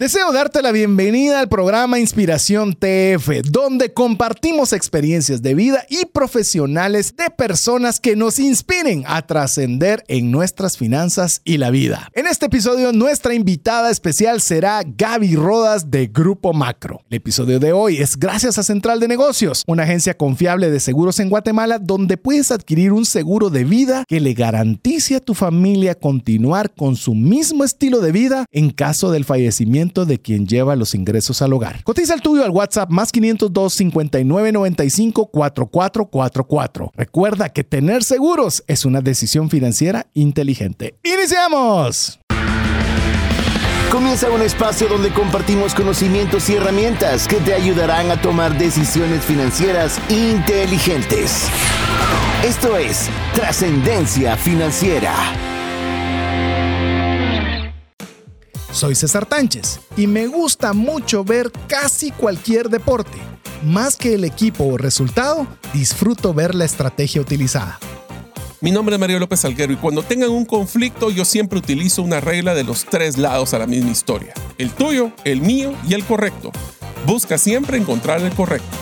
Deseo darte la bienvenida al programa Inspiración TF, donde compartimos experiencias de vida y profesionales de personas que nos inspiren a trascender en nuestras finanzas y la vida. En este episodio, nuestra invitada especial será Gaby Rodas de Grupo Macro. El episodio de hoy es gracias a Central de Negocios, una agencia confiable de seguros en Guatemala donde puedes adquirir un seguro de vida que le garantice a tu familia continuar con su mismo estilo de vida en caso del fallecimiento de quien lleva los ingresos al hogar. Cotiza el tuyo al WhatsApp más 502 59 95 4444. Recuerda que tener seguros es una decisión financiera inteligente. ¡Iniciamos! Comienza un espacio donde compartimos conocimientos y herramientas que te ayudarán a tomar decisiones financieras inteligentes. Esto es Trascendencia Financiera. Soy César Tánchez y me gusta mucho ver casi cualquier deporte. Más que el equipo o resultado, disfruto ver la estrategia utilizada. Mi nombre es Mario López Alguero y cuando tengan un conflicto yo siempre utilizo una regla de los tres lados a la misma historia. El tuyo, el mío y el correcto. Busca siempre encontrar el correcto.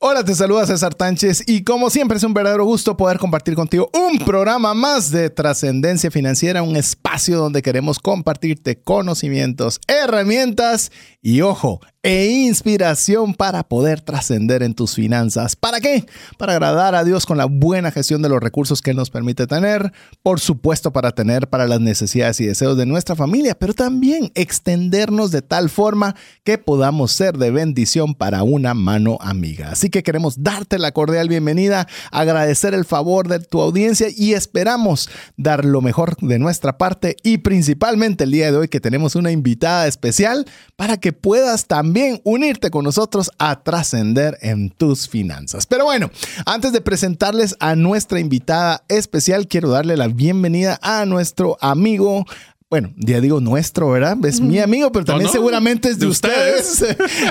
Hola, te saluda César Tánchez y como siempre es un verdadero gusto poder compartir contigo un programa más de trascendencia financiera, un espacio donde queremos compartirte conocimientos, herramientas y ojo, e inspiración para poder trascender en tus finanzas. ¿Para qué? Para agradar a Dios con la buena gestión de los recursos que Él nos permite tener, por supuesto para tener para las necesidades y deseos de nuestra familia, pero también extendernos de tal forma que podamos ser de bendición para una mano amiga. Así que queremos darte la cordial bienvenida, agradecer el favor de tu audiencia y esperamos dar lo mejor de nuestra parte y principalmente el día de hoy que tenemos una invitada especial para que puedas también unirte con nosotros a trascender en tus finanzas. Pero bueno, antes de presentarles a nuestra invitada especial, quiero darle la bienvenida a nuestro amigo, bueno, ya digo nuestro, ¿verdad? Es mi amigo, pero también seguramente es de, ustedes.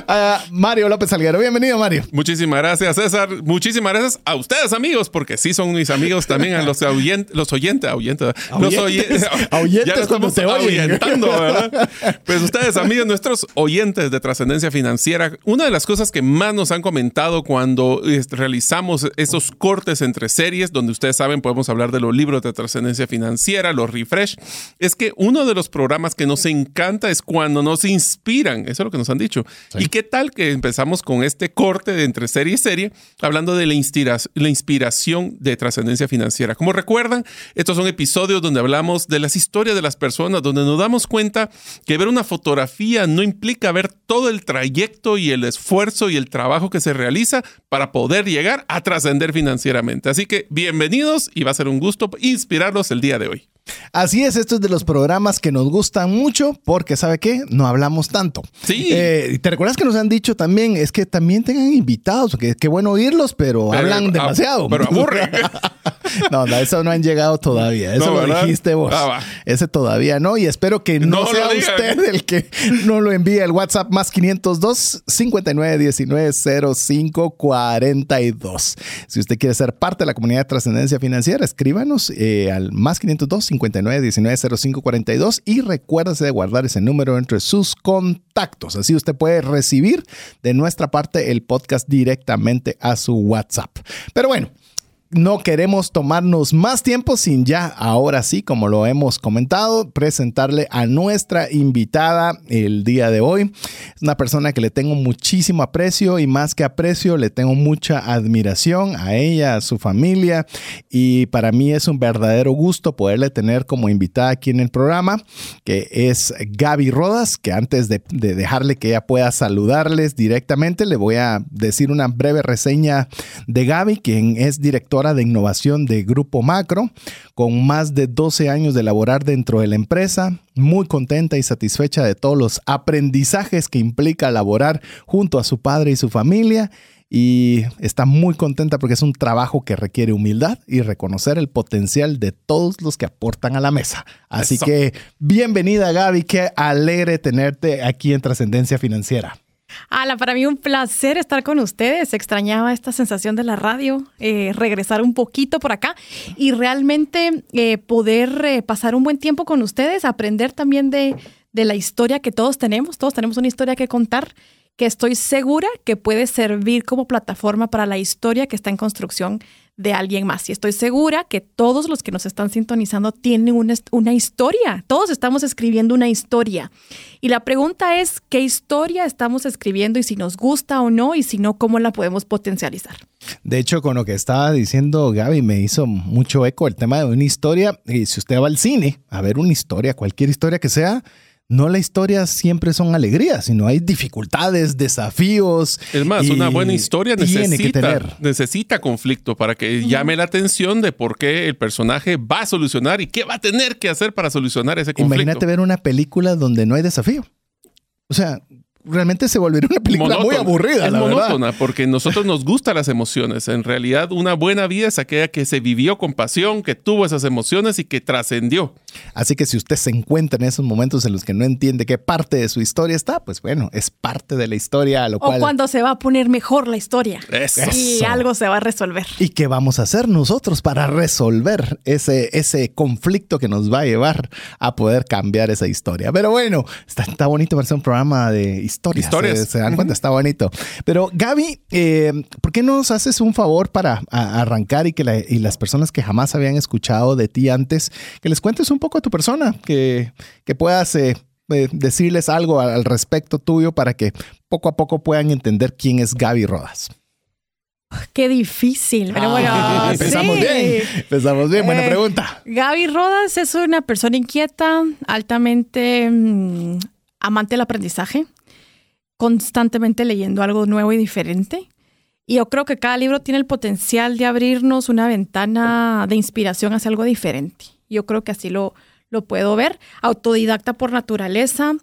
Mario López Alguero. Bienvenido, Mario. Muchísimas gracias, César. Muchísimas gracias a ustedes, amigos, porque sí son mis amigos también, a los, oyentes, los oyentes, ahuyentes, los oyentes, como te ahuyentando, ¿verdad? Pues ustedes, amigos, nuestros oyentes de trascendencia financiera, una de las cosas que más nos han comentado cuando realizamos esos cortes entre series, donde ustedes saben, podemos hablar de los libros de trascendencia financiera, los refresh, es que uno de los programas que nos encanta es cuando nos inspiran, eso es lo que nos han dicho. ¿Y qué tal que empezamos con este corte de entre serie y serie, hablando de la, la inspiración de trascendencia financiera? Como recuerdan, estos son episodios donde hablamos de las historias de las personas, donde nos damos cuenta que ver una fotografía no implica ver todo el trayecto y el esfuerzo y el trabajo que se realiza para poder llegar a trascender financieramente. Así que bienvenidos y va a ser un gusto inspirarlos el día de hoy. Así es, esto es de los programas que nos gustan mucho porque, ¿sabe qué? No hablamos tanto. Sí. Eh, ¿Te recuerdas que nos han dicho también? Es que también tengan invitados, que qué bueno oírlos, pero, hablan demasiado. Pero aburre. no, no, eso no han llegado todavía. Eso lo dijiste vos. Ah, Ese todavía no. Y espero que no, sea usted el que no lo envíe el WhatsApp más 502 5919 0542. Si usted quiere ser parte de la comunidad de trascendencia financiera, escríbanos eh, al más 502 59190542 y recuérdese de guardar ese número entre sus contactos. Así usted puede recibir de nuestra parte el podcast directamente a su WhatsApp. Pero bueno, no queremos tomarnos más tiempo sin ya, ahora sí, como lo hemos comentado, presentarle a nuestra invitada el día de hoy. Es una persona que le tengo muchísimo aprecio y más que aprecio, le tengo mucha admiración a ella, a su familia y para mí es un verdadero gusto poderle tener como invitada aquí en el programa, que es Gaby Rodas, que antes de, de dejarle que ella pueda saludarles directamente, le voy a decir una breve reseña de Gaby, quien es de innovación de Grupo Macro, con más de 12 años de laborar dentro de la empresa, muy contenta y satisfecha de todos los aprendizajes que implica laborar junto a su padre y su familia y está muy contenta porque es un trabajo que requiere humildad y reconocer el potencial de todos los que aportan a la mesa. Así que bienvenida Gaby, qué alegre tenerte aquí en Trascendencia Financiera. Ala, para mí un placer estar con ustedes. Extrañaba esta sensación de la radio, eh, regresar un poquito por acá y realmente eh, poder eh, pasar un buen tiempo con ustedes, aprender también de, de la historia que todos tenemos. Todos tenemos una historia que contar que estoy segura que puede servir como plataforma para la historia que está en construcción de alguien más. Y estoy segura que todos los que nos están sintonizando tienen una, historia. Todos estamos escribiendo una historia. Y la pregunta es, ¿qué historia estamos escribiendo y si nos gusta o no? Y si no, ¿cómo la podemos potencializar? De hecho, con lo que estaba diciendo Gaby, me hizo mucho eco el tema de una historia. Y si usted va al cine a ver una historia, cualquier historia que sea, no la historia siempre son alegrías, sino hay dificultades, desafíos. Es más, una buena historia necesita, necesita conflicto para que llame la atención de por qué el personaje va a solucionar y qué va a tener que hacer para solucionar ese conflicto. Imagínate ver una película donde no hay desafío. O sea, realmente se volvería una película muy aburrida. Es monótona porque nosotros nos gustan las emociones. En realidad, una buena vida es aquella que se vivió con pasión, que tuvo esas emociones y que trascendió. Así que si usted se encuentra en esos momentos en los que no entiende qué parte de su historia está, pues bueno, es parte de la historia. Lo o cuando se va a poner mejor la historia. Eso. Y algo se va a resolver. ¿Y qué vamos a hacer nosotros para resolver ese, ese conflicto que nos va a llevar a poder cambiar esa historia? Pero bueno, está, está bonito para un programa de historia historias. Se, dan cuenta, está bonito. Pero Gaby, eh, ¿por qué no nos haces un favor para arrancar y que las personas que jamás habían escuchado de ti antes, que les cuentes un poco de tu persona, que, que puedas eh, eh, decirles algo al respecto tuyo para que poco a poco puedan entender quién es Gaby Rodas? Qué difícil, pero bueno. Ah, empezamos bien, empezamos bien, buena pregunta. Gaby Rodas es una persona inquieta, altamente mm, amante del aprendizaje constantemente leyendo algo nuevo y diferente. Y yo creo que cada libro tiene el potencial de abrirnos una ventana de inspiración hacia algo diferente. Yo creo que así lo, lo puedo ver. Autodidacta por naturaleza,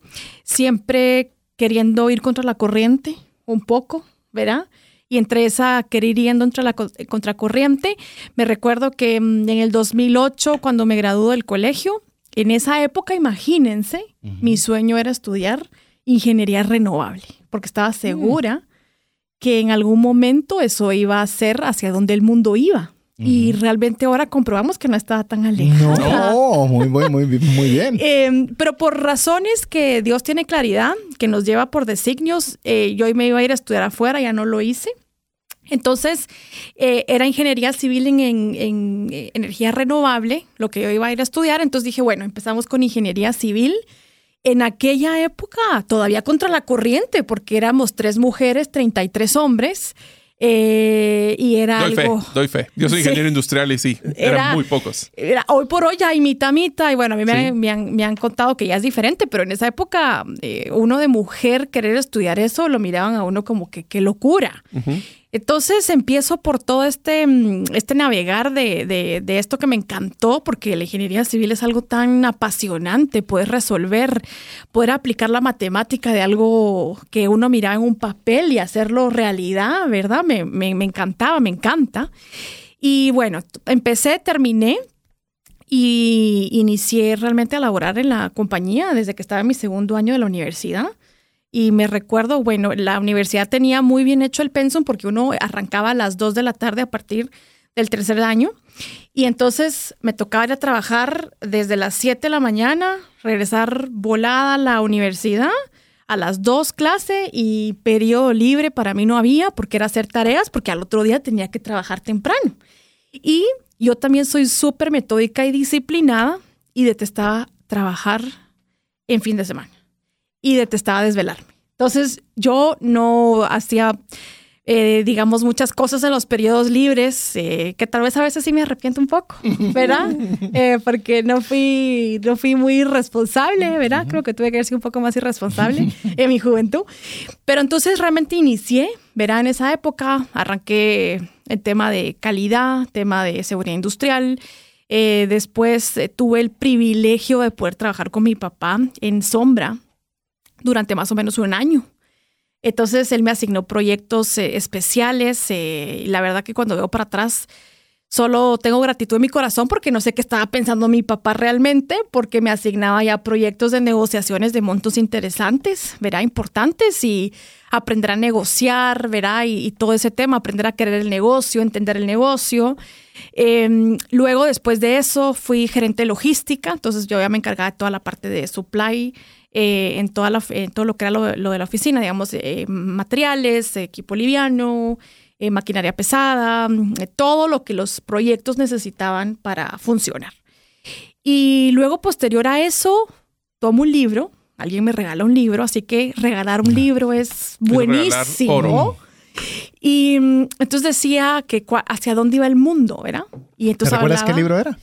siempre queriendo ir contra la corriente un poco, ¿verdad? Y entre esa querer ir contra la contracorriente, me recuerdo que mm, en el 2008, cuando me gradué del colegio, en esa época, imagínense, mi sueño era estudiar ingeniería renovable, porque estaba mm. segura que en algún momento eso iba a ser hacia donde el mundo iba. Y realmente ahora comprobamos que no estaba tan alejado. No, muy, muy, muy, muy bien. Em, pero por razones que Dios tiene claridad, que nos lleva por designios, eh, yo me iba a ir a estudiar afuera, ya no lo hice. Entonces, eh, era ingeniería civil en, en, eh, energía renovable, lo que yo iba a ir a estudiar. Entonces dije, bueno, empezamos con ingeniería civil en aquella época todavía contra la corriente, porque éramos tres mujeres, 33 hombres. Eh, y era doy algo. Fe, doy fe. Yo soy ingeniero industrial y sí, eran muy pocos. Era, hoy por hoy ya hay mitad, mitad. Y bueno, a mí me, han, contado que ya es diferente, pero en esa época, eh, uno de mujer querer estudiar eso lo miraban a uno como que qué locura. Entonces empiezo por todo este, mm, este navegar de, esto que me encantó, porque la ingeniería civil es algo tan apasionante, poder resolver, poder aplicar la matemática de algo que uno miraba en un papel y hacerlo realidad, ¿verdad? Me, me, me encantaba, me encanta. Y bueno, empecé, terminé, y inicié realmente a laborar en la compañía desde que estaba en mi segundo año de la universidad. Y me recuerdo, bueno, la universidad tenía muy bien hecho el pensum porque uno arrancaba a las 2 de la tarde a partir del tercer año. Y entonces me tocaba ir a trabajar desde las 7 de la mañana, regresar volada a la universidad, a las 2 clase y periodo libre para mí no había porque era hacer tareas, porque al otro día tenía que trabajar temprano. Y yo también soy súper metódica y disciplinada y detestaba trabajar en fin de semana y detestaba desvelarme. Entonces yo no hacía, eh, digamos, muchas cosas en los periodos libres, eh, que tal vez a veces sí me arrepiento un poco, ¿verdad? Eh, porque no fui, no fui muy responsable, ¿verdad? Creo que tuve que ser un poco más irresponsable en mi juventud. Pero entonces realmente inicié, ¿verdad? En esa época arranqué el tema de calidad, tema de seguridad industrial. después tuve el privilegio de poder trabajar con mi papá en sombra durante más o menos un año. Entonces él me asignó proyectos eh, especiales eh, y la verdad que cuando veo para atrás Solo tengo gratitud en mi corazón porque no sé qué estaba pensando mi papá realmente, porque me asignaba ya proyectos de negociaciones de montos interesantes, verá, importantes y aprender a negociar, verá, y, todo ese tema, aprender a querer el negocio, entender el negocio. Em, luego, después de eso, fui gerente logística, entonces yo ya me encargaba de toda la parte de supply, eh, en, toda la, en todo lo que era lo, de la oficina, digamos, eh, materiales, equipo liviano, eh, maquinaria pesada, mm, todo lo que los proyectos necesitaban para funcionar. Y luego, posterior a eso, tomo un libro, alguien me regala un libro, así que regalar un libro es buenísimo. Y mm, entonces decía que hacia dónde iba el mundo, ¿verdad? Y entonces ¿Te recuerdas qué libro era?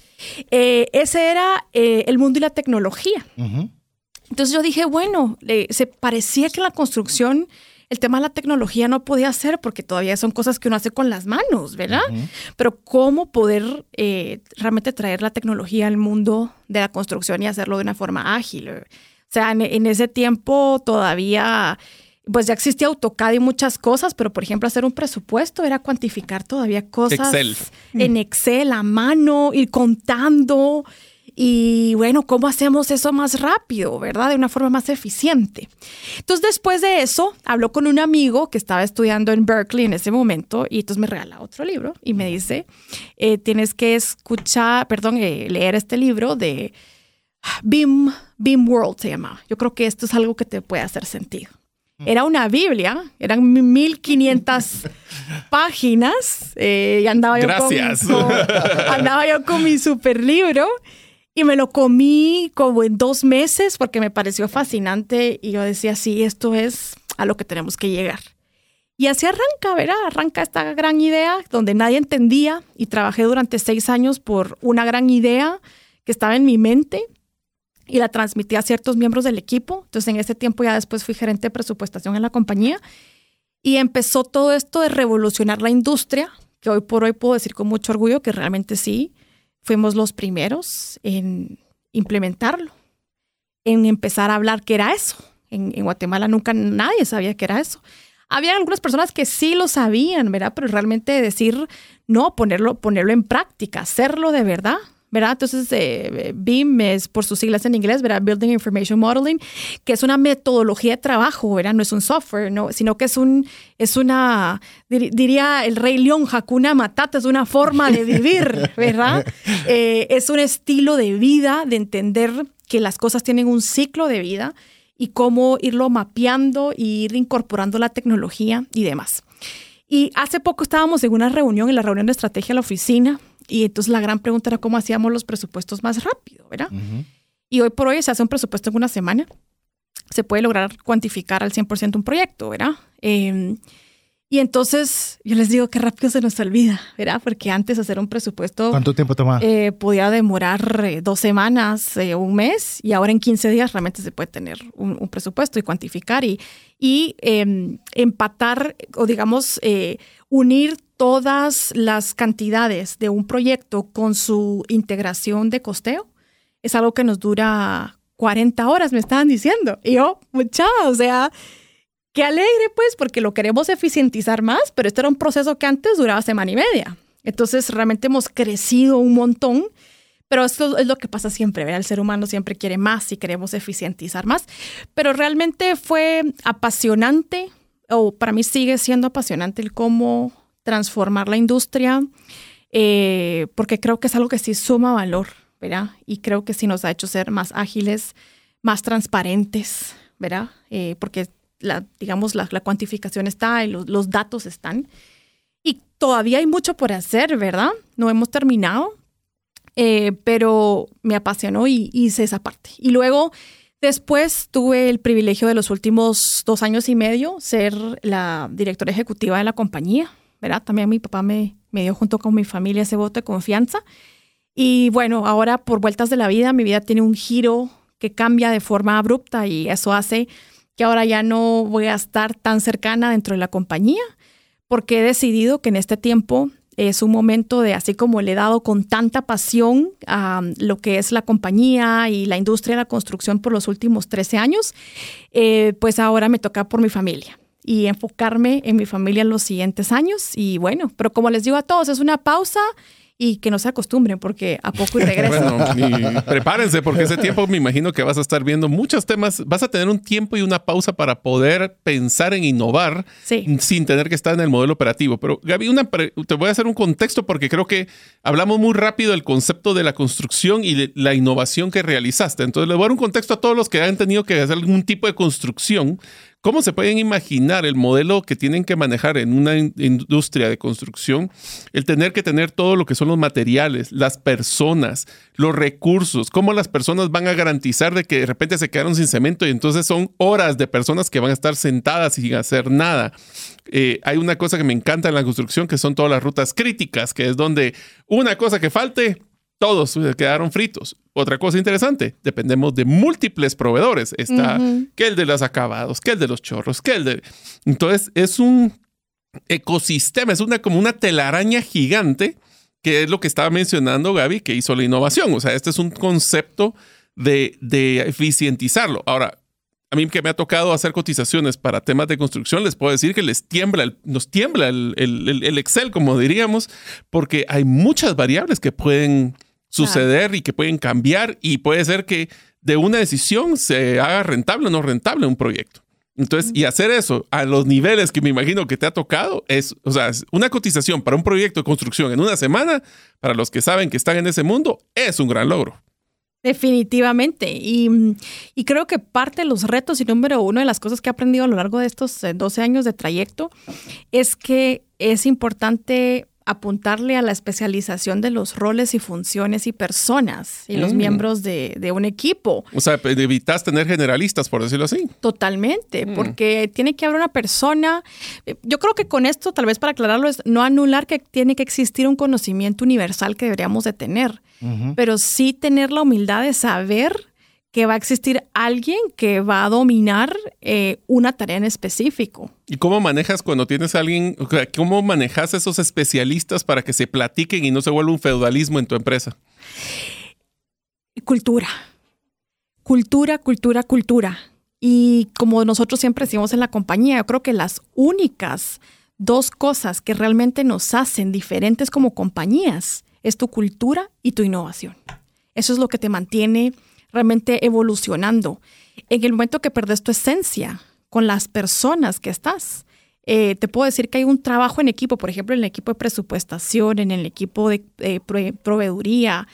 Eh, ese era eh, El mundo y la tecnología. Entonces yo dije, bueno, se parecía que la construcción el tema de la tecnología no podía ser porque todavía son cosas que uno hace con las manos, ¿verdad? Pero cómo poder eh, realmente traer la tecnología al mundo de la construcción y hacerlo de una forma ágil. O sea, en, ese tiempo todavía pues ya existía AutoCAD y muchas cosas, pero por ejemplo hacer un presupuesto era cuantificar todavía cosas en Excel a mano, ir contando. Y bueno, ¿cómo hacemos eso más rápido, verdad? De una forma más eficiente. Entonces, después de eso, habló con un amigo que estaba estudiando en Berkeley en ese momento y entonces me regala otro libro y me dice, eh, tienes que escuchar, perdón, eh, leer este libro de BIM, BIM World se llama. Yo creo que esto es algo que te puede hacer sentido. Era una Biblia, eran 1500 páginas eh, y andaba yo, Gracias. Con, andaba yo con mi super libro y me lo comí como en dos meses porque me pareció fascinante y yo decía, sí, esto es a lo que tenemos que llegar. Y así arranca, ¿verdad? Arranca esta gran idea donde nadie entendía y trabajé durante seis años por una gran idea que estaba en mi mente y la transmití a ciertos miembros del equipo. Entonces en ese tiempo ya después fui gerente de presupuestación en la compañía y empezó todo esto de revolucionar la industria, que hoy por hoy puedo decir con mucho orgullo que realmente sí fuimos los primeros en implementarlo, en empezar a hablar qué era eso. En, Guatemala nunca nadie sabía qué era eso. Había algunas personas que sí lo sabían, ¿verdad? Pero realmente decir, no, ponerlo, ponerlo en práctica, hacerlo de verdad, ¿verdad? Entonces, eh, BIM es por sus siglas en inglés, ¿verdad? Building Information Modeling, que es una metodología de trabajo, ¿verdad? No es un software, ¿no? sino que es, un, es una, diría el rey león, Hakuna Matata, es una forma de vivir, ¿verdad? Eh, es un estilo de vida, de entender que las cosas tienen un ciclo de vida y cómo irlo mapeando y ir incorporando la tecnología y demás. Y hace poco estábamos en una reunión, en la reunión de estrategia de la oficina, y entonces la gran pregunta era cómo hacíamos los presupuestos más rápido, ¿verdad? Y hoy por hoy se hace un presupuesto en una semana. Se puede lograr cuantificar al 100% un proyecto, ¿verdad? Em, y entonces yo les digo qué rápido se nos olvida, ¿verdad? Porque antes hacer un presupuesto... ¿Cuánto tiempo toma? Eh, podía demorar eh, dos semanas, eh, un mes, y ahora en 15 días realmente se puede tener un, presupuesto y cuantificar y, y em, empatar o digamos unir todas las cantidades de un proyecto con su integración de costeo es algo que nos dura 40 horas, me estaban diciendo. Y yo, mucha, o sea, qué alegre pues, porque lo queremos eficientizar más, pero este era un proceso que antes duraba semana y media. Entonces, realmente hemos crecido un montón, pero esto es lo que pasa siempre. El ser humano siempre quiere más y queremos eficientizar más, pero realmente fue apasionante, o para mí sigue siendo apasionante el cómo transformar la industria, eh, porque creo que es algo que sí suma valor, ¿verdad? Y creo que sí nos ha hecho ser más ágiles, más transparentes, ¿verdad? Eh, porque, digamos, la, cuantificación está y los, datos están. Y todavía hay mucho por hacer, ¿verdad? No hemos terminado, eh, pero me apasionó y hice esa parte. Y luego, después tuve el privilegio de los últimos dos años y medio ser la directora ejecutiva de la compañía. ¿verdad? También mi papá me, me dio junto con mi familia ese voto de confianza. Y bueno, ahora por vueltas de la vida, mi vida tiene un giro que cambia de forma abrupta y eso hace que ahora ya no voy a estar tan cercana dentro de la compañía, porque he decidido que en este tiempo es un momento de, así como le he dado con tanta pasión a lo que es la compañía y la industria de la construcción por los últimos 13 años, eh, pues ahora me toca por mi familia y enfocarme en mi familia en los siguientes años. Y bueno, pero como les digo a todos, es una pausa y que no se acostumbren porque a poco y regresan. Bueno, prepárense porque ese tiempo me imagino que vas a estar viendo muchos temas, vas a tener un tiempo y una pausa para poder pensar en innovar sin tener que estar en el modelo operativo. Pero Gaby, una te voy a hacer un contexto porque creo que hablamos muy rápido del concepto de la construcción y de la innovación que realizaste. Entonces le voy a dar un contexto a todos los que han tenido que hacer algún tipo de construcción ¿Cómo se pueden imaginar el modelo que tienen que manejar en una industria de construcción? El tener que tener todo lo que son los materiales, las personas, los recursos, cómo las personas van a garantizar de que de repente se quedaron sin cemento y entonces son horas de personas que van a estar sentadas sin hacer nada. Eh, hay una cosa que me encanta en la construcción que son todas las rutas críticas, que es donde una cosa que falte, todos quedaron fritos. Otra cosa interesante, dependemos de múltiples proveedores. Está que el de los acabados, que el de los chorros, que el de... Entonces es un ecosistema, es una como una telaraña gigante, que es lo que estaba mencionando Gaby, que hizo la innovación. O sea, este es un concepto de, de eficientizarlo. Ahora, a mí que me ha tocado hacer cotizaciones para temas de construcción, les puedo decir que les tiembla, nos tiembla el, el Excel, como diríamos, porque hay muchas variables que pueden suceder y que pueden cambiar y puede ser que de una decisión se haga rentable o no rentable un proyecto. Entonces, y hacer eso a los niveles que me imagino que te ha tocado es, o sea, una cotización para un proyecto de construcción en una semana, para los que saben que están en ese mundo, es un gran logro. Definitivamente. Y, y, creo que parte de los retos y número uno de las cosas que he aprendido a lo largo de estos 12 eh, años de trayecto es que es importante apuntarle a la especialización de los roles y funciones y personas y los mm. miembros de, un equipo. O sea, evitas tener generalistas, por decirlo así. Totalmente, mm. porque tiene que haber una persona. Eh, yo creo que con esto, tal vez para aclararlo, es no anular que tiene que existir un conocimiento universal que deberíamos de tener, pero sí tener la humildad de saber que va a existir alguien que va a dominar eh, una tarea en específico. ¿Y cómo manejas cuando tienes a alguien, cómo manejas esos especialistas para que se platiquen y no se vuelva un feudalismo en tu empresa? Cultura. Cultura, cultura, cultura. Y como nosotros siempre decimos en la compañía, yo creo que las únicas dos cosas que realmente nos hacen diferentes como compañías es tu cultura y tu innovación. Eso es lo que te mantiene realmente evolucionando. En el momento que perdes tu esencia con las personas que estás, eh, te puedo decir que hay un trabajo en equipo, por ejemplo, en el equipo de presupuestación, en el equipo de proveeduría,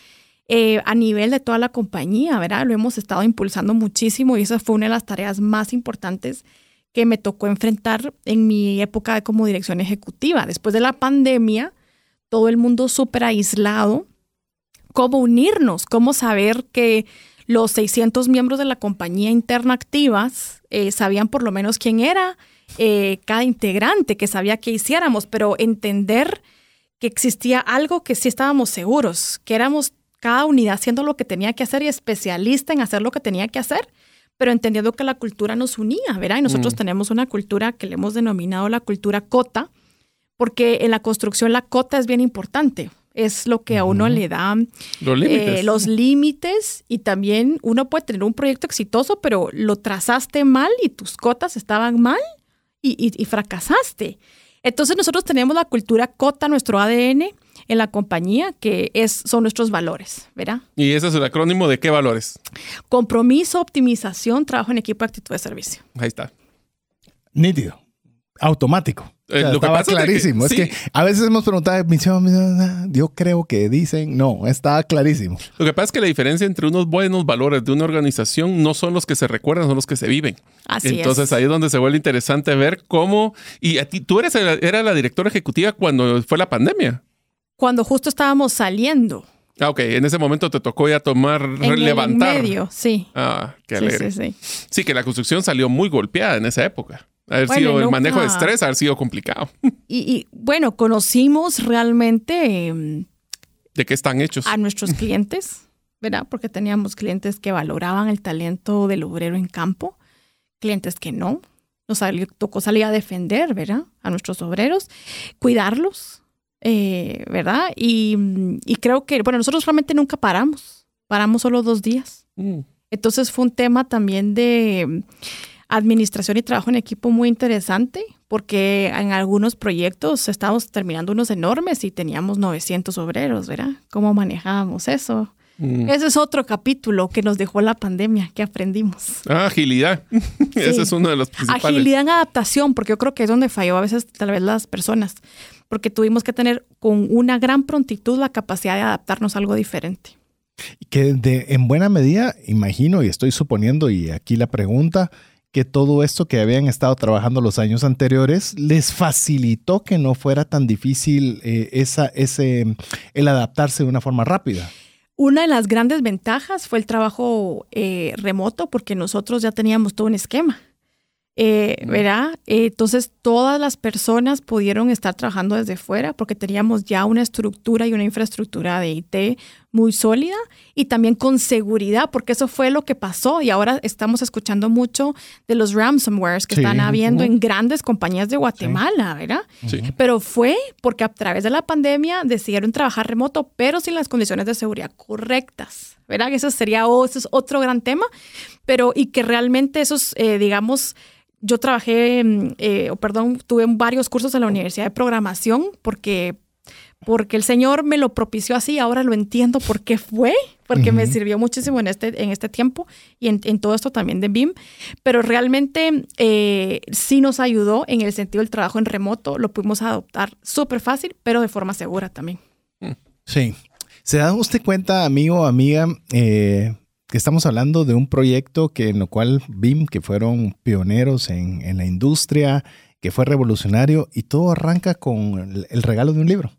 eh, a nivel de toda la compañía, ¿verdad? Lo hemos estado impulsando muchísimo y esa fue una de las tareas más importantes que me tocó enfrentar en mi época como dirección ejecutiva. Después de la pandemia, todo el mundo súper aislado, cómo unirnos, cómo saber que los 600 miembros de la compañía interna activas eh, sabían por lo menos quién era eh, cada integrante, que sabía qué hiciéramos, pero entender que existía algo que sí estábamos seguros, que éramos cada unidad haciendo lo que tenía que hacer y especialista en hacer lo que tenía que hacer, pero entendiendo que la cultura nos unía, ¿verdad? Y nosotros mm. tenemos una cultura que le hemos denominado la cultura cota, porque en la construcción la cota es bien importante es lo que a uno le da eh, los límites. y también uno puede tener un proyecto exitoso, pero lo trazaste mal y tus cotas estaban mal y, fracasaste. Entonces nosotros tenemos la cultura cota, nuestro ADN en la compañía, que es, son nuestros valores, ¿verdad? ¿Y ese es el acrónimo de qué valores? Compromiso, optimización, trabajo en equipo, actitud de servicio. Ahí está. Nítido, automático. Eh, estaba clarísimo. Es que, a veces hemos preguntado, yo creo que dicen, no, estaba clarísimo. Lo que pasa es que la diferencia entre unos buenos valores de una organización no son los que se recuerdan, son los que se viven. Así Entonces ahí es donde se vuelve interesante ver cómo, y a ti, tú eres, era la directora ejecutiva cuando fue la pandemia. Cuando justo estábamos saliendo. Ah, ok. En ese momento te tocó ya tomar, en levantar. En medio, sí. Ah, qué alegre. Sí, sí, sí. sí, que la construcción salió muy golpeada en esa época. Haber sido el manejo de estrés, haber sido complicado. Y, bueno, conocimos realmente. Em, ¿De qué están hechos? A nuestros clientes, ¿verdad? Porque teníamos clientes que valoraban el talento del obrero en campo, clientes que no. Nos tocó salir a defender, ¿verdad? A nuestros obreros, cuidarlos, eh, ¿verdad? Y, creo que, bueno, nosotros realmente nunca paramos, paramos solo dos días. Mm. Entonces fue un tema también de administración y trabajo en equipo muy interesante porque en algunos proyectos estábamos terminando unos enormes y teníamos 900 obreros, ¿verdad? ¿Cómo manejábamos eso? Mm. Ese es otro capítulo que nos dejó la pandemia, que aprendimos. Ah, agilidad. Ese es uno de los principales. Agilidad en adaptación, porque yo creo que es donde falló a veces tal vez las personas, porque tuvimos que tener con una gran prontitud la capacidad de adaptarnos a algo diferente. Que de, en buena medida, imagino y estoy suponiendo, y aquí la pregunta, que todo esto que habían estado trabajando los años anteriores les facilitó que no fuera tan difícil eh, esa, ese, el adaptarse de una forma rápida. Una de las grandes ventajas fue el trabajo eh, remoto porque nosotros ya teníamos todo un esquema. Eh, ¿Verdad? entonces todas las personas pudieron estar trabajando desde fuera porque teníamos ya una estructura y una infraestructura de IT muy sólida y también con seguridad, porque eso fue lo que pasó y ahora estamos escuchando mucho de los ransomwares que están habiendo en grandes compañías de Guatemala, ¿verdad? Sí. Pero fue porque a través de la pandemia decidieron trabajar remoto, pero sin las condiciones de seguridad correctas, ¿verdad? Eso sería oh, eso es otro gran tema, pero y que realmente esos, eh, digamos, yo trabajé, mm, eh, perdón, tuve varios cursos en la Universidad de Programación porque, porque el Señor me lo propició así, ahora lo entiendo por qué fue, porque me sirvió muchísimo en este, en este tiempo y en, todo esto también de BIM, pero realmente eh, sí nos ayudó en el sentido del trabajo en remoto, lo pudimos adoptar súper fácil, pero de forma segura también. Sí. ¿Se da usted cuenta, amigo, amiga, eh, estamos hablando de un proyecto que en lo cual BIM, que fueron pioneros en, en la industria, que fue revolucionario y todo arranca con el, regalo de un libro.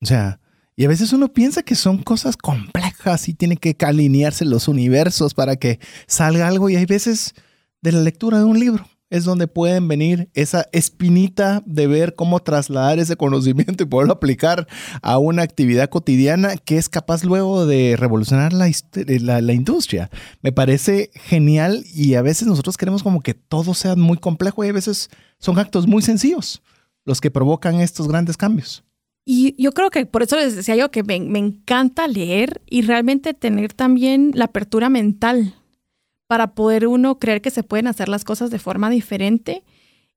O sea, y a veces uno piensa que son cosas complejas y tiene que alinearse los universos para que salga algo y hay veces de la lectura de un libro es donde pueden venir esa espinita de ver cómo trasladar ese conocimiento y poderlo aplicar a una actividad cotidiana que es capaz luego de revolucionar la, la, industria. Me parece genial y a veces nosotros queremos como que todo sea muy complejo y a veces son actos muy sencillos los que provocan estos grandes cambios. Y yo creo que por eso les decía yo que me encanta leer y realmente tener también la apertura mental para poder uno creer que se pueden hacer las cosas de forma diferente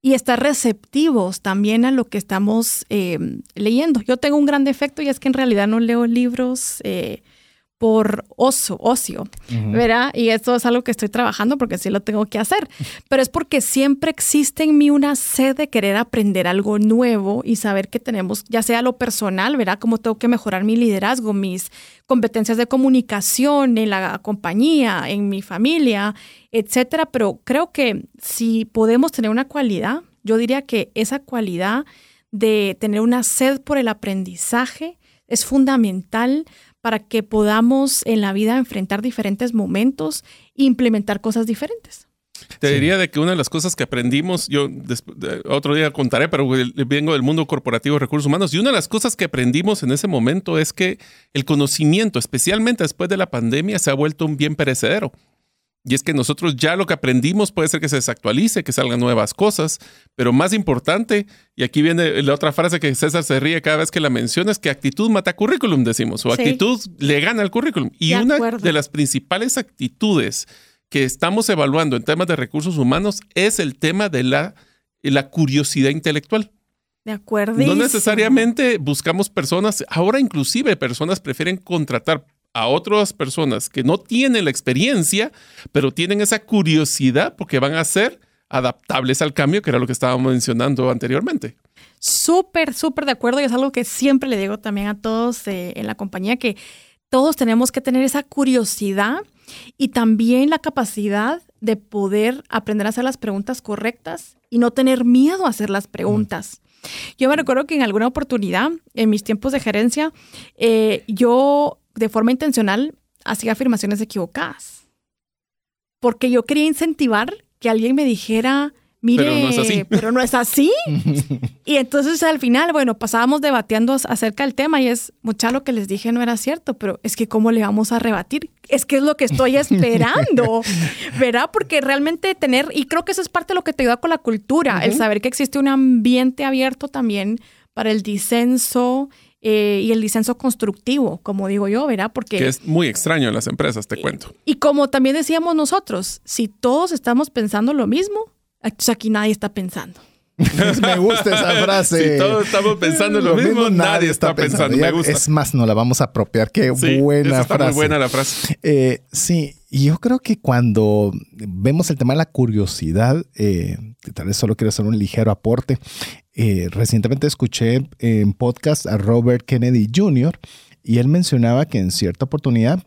y estar receptivos también a lo que estamos eh, leyendo. Yo tengo un gran defecto y es que en realidad no leo libros eh, por oso, ocio, ¿verdad? Y esto es algo que estoy trabajando porque sí lo tengo que hacer, pero es porque siempre existe en mí una sed de querer aprender algo nuevo y saber que tenemos, ya sea lo personal, ¿verdad? Cómo tengo que mejorar mi liderazgo, mis competencias de comunicación en la compañía, en mi familia, etcétera, pero creo que si podemos tener una cualidad, yo diría que esa cualidad de tener una sed por el aprendizaje es fundamental para que podamos en la vida enfrentar diferentes momentos e implementar cosas diferentes. Te diría de que una de las cosas que aprendimos, yo otro día contaré, pero vengo del mundo corporativo de recursos humanos, y una de las cosas que aprendimos en ese momento es que el conocimiento, especialmente después de la pandemia, se ha vuelto un bien perecedero. Y es que nosotros ya lo que aprendimos puede ser que se desactualice, que salgan nuevas cosas, pero más importante, y aquí viene la otra frase que César se ríe cada vez que la menciona, es que actitud mata currículum, decimos, o actitud le gana al currículum. Y una de las principales actitudes que estamos evaluando en temas de recursos humanos es el tema de la, la curiosidad intelectual. De acuerdo. No necesariamente buscamos personas, ahora inclusive personas prefieren contratar a otras personas que no tienen la experiencia, pero tienen esa curiosidad porque van a ser adaptables al cambio, que era lo que estábamos mencionando anteriormente. Súper, súper de acuerdo y es algo que siempre le digo también a todos eh, en la compañía, que todos tenemos que tener esa curiosidad y también la capacidad de poder aprender a hacer las preguntas correctas y no tener miedo a hacer las preguntas. Yo me recuerdo que en alguna oportunidad, en mis tiempos de gerencia, eh, yo de forma intencional hacía afirmaciones equivocadas. Porque yo quería incentivar que alguien me dijera, mire, pero no es así. Pero no es así. y entonces al final, bueno, pasábamos debatiendo acerca del tema y es, mucha lo que les dije no era cierto, pero es que cómo le vamos a rebatir. Es que es lo que estoy esperando, ¿verdad? Porque realmente tener, y creo que eso es parte de lo que te ayuda con la cultura, el saber que existe un ambiente abierto también para el disenso, eh, y el disenso constructivo, como digo yo, ¿verdad? Porque... Que es muy extraño en las empresas, te cuento. Y como también decíamos nosotros, si todos estamos pensando lo mismo, aquí nadie está pensando. me gusta esa frase. Si todos estamos pensando lo, mismo, nadie está pensando. Me gusta. Es más, no la vamos a apropiar. Qué buena está frase. Muy buena la frase. Eh, sí, y yo creo que cuando vemos el tema de la curiosidad, eh, tal vez solo quiero hacer un ligero aporte. Eh, recientemente escuché en podcast a Robert Kennedy Jr. y él mencionaba que en cierta oportunidad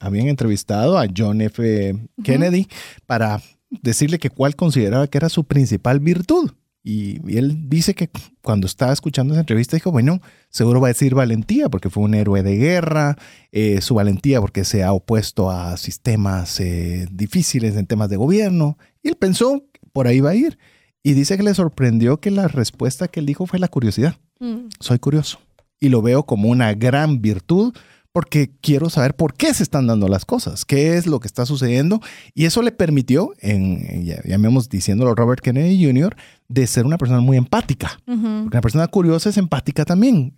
habían entrevistado a John F. Kennedy para decirle que cuál consideraba que era su principal virtud. Y, él dice que cuando estaba escuchando esa entrevista dijo, bueno, seguro va a decir valentía porque fue un héroe de guerra, eh, su valentía porque se ha opuesto a sistemas eh, difíciles en temas de gobierno. Y él pensó, por ahí va a ir. Y dice que le sorprendió que la respuesta que él dijo fue la curiosidad. Mm. Soy curioso. Y lo veo como una gran virtud porque quiero saber por qué se están dando las cosas, qué es lo que está sucediendo. Y eso le permitió, en, llamemos diciéndolo Robert Kennedy Jr., de ser una persona muy empática. Porque una persona curiosa es empática también,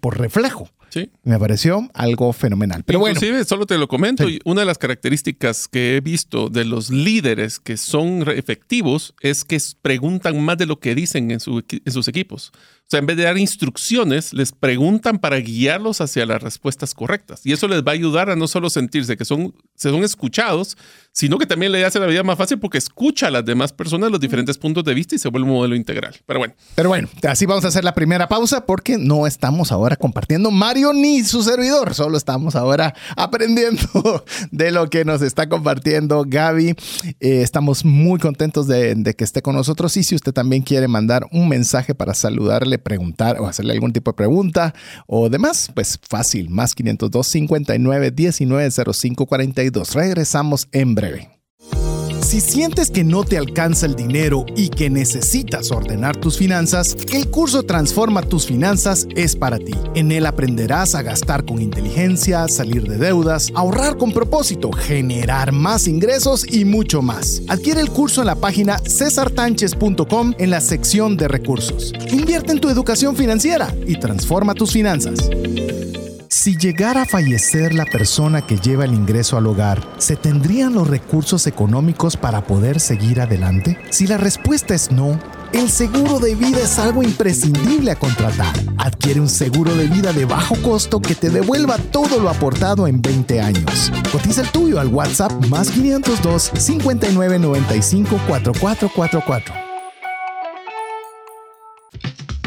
por reflejo. Sí. Me pareció algo fenomenal. Pero Inclusive, solo te lo comento, una de las características que he visto de los líderes que son efectivos es que preguntan más de lo que dicen en, en sus equipos. O sea, en vez de dar instrucciones, les preguntan para guiarlos hacia las respuestas correctas. Y eso les va a ayudar a no solo sentirse que son, se son escuchados, sino que también le hace la vida más fácil porque escucha a las demás personas los diferentes puntos de vista y se vuelve un modelo integral. Pero bueno. Pero bueno, así vamos a hacer la primera pausa porque no estamos ahora compartiendo Mario ni su servidor, solo estamos ahora aprendiendo de lo que nos está compartiendo Gaby. Eh, estamos muy contentos de, de que esté con nosotros y si usted también quiere mandar un mensaje para saludarle preguntar o hacerle algún tipo de pregunta o demás, pues fácil, más 502 59 19 05 42. Regresamos en breve. Si sientes que no te alcanza el dinero y que necesitas ordenar tus finanzas, el curso Transforma tus finanzas es para ti. En él aprenderás a gastar con inteligencia, salir de deudas, ahorrar con propósito, generar más ingresos y mucho más. Adquiere el curso en la página cesartanches.com en la sección de recursos. Invierte en tu educación financiera y transforma tus finanzas. Si llegara a fallecer la persona que lleva el ingreso al hogar, ¿se tendrían los recursos económicos para poder seguir adelante? Si la respuesta es no, el seguro de vida es algo imprescindible a contratar. Adquiere un seguro de vida de bajo costo que te devuelva todo lo aportado en 20 años. Cotiza el tuyo al WhatsApp más 502 5995 4444.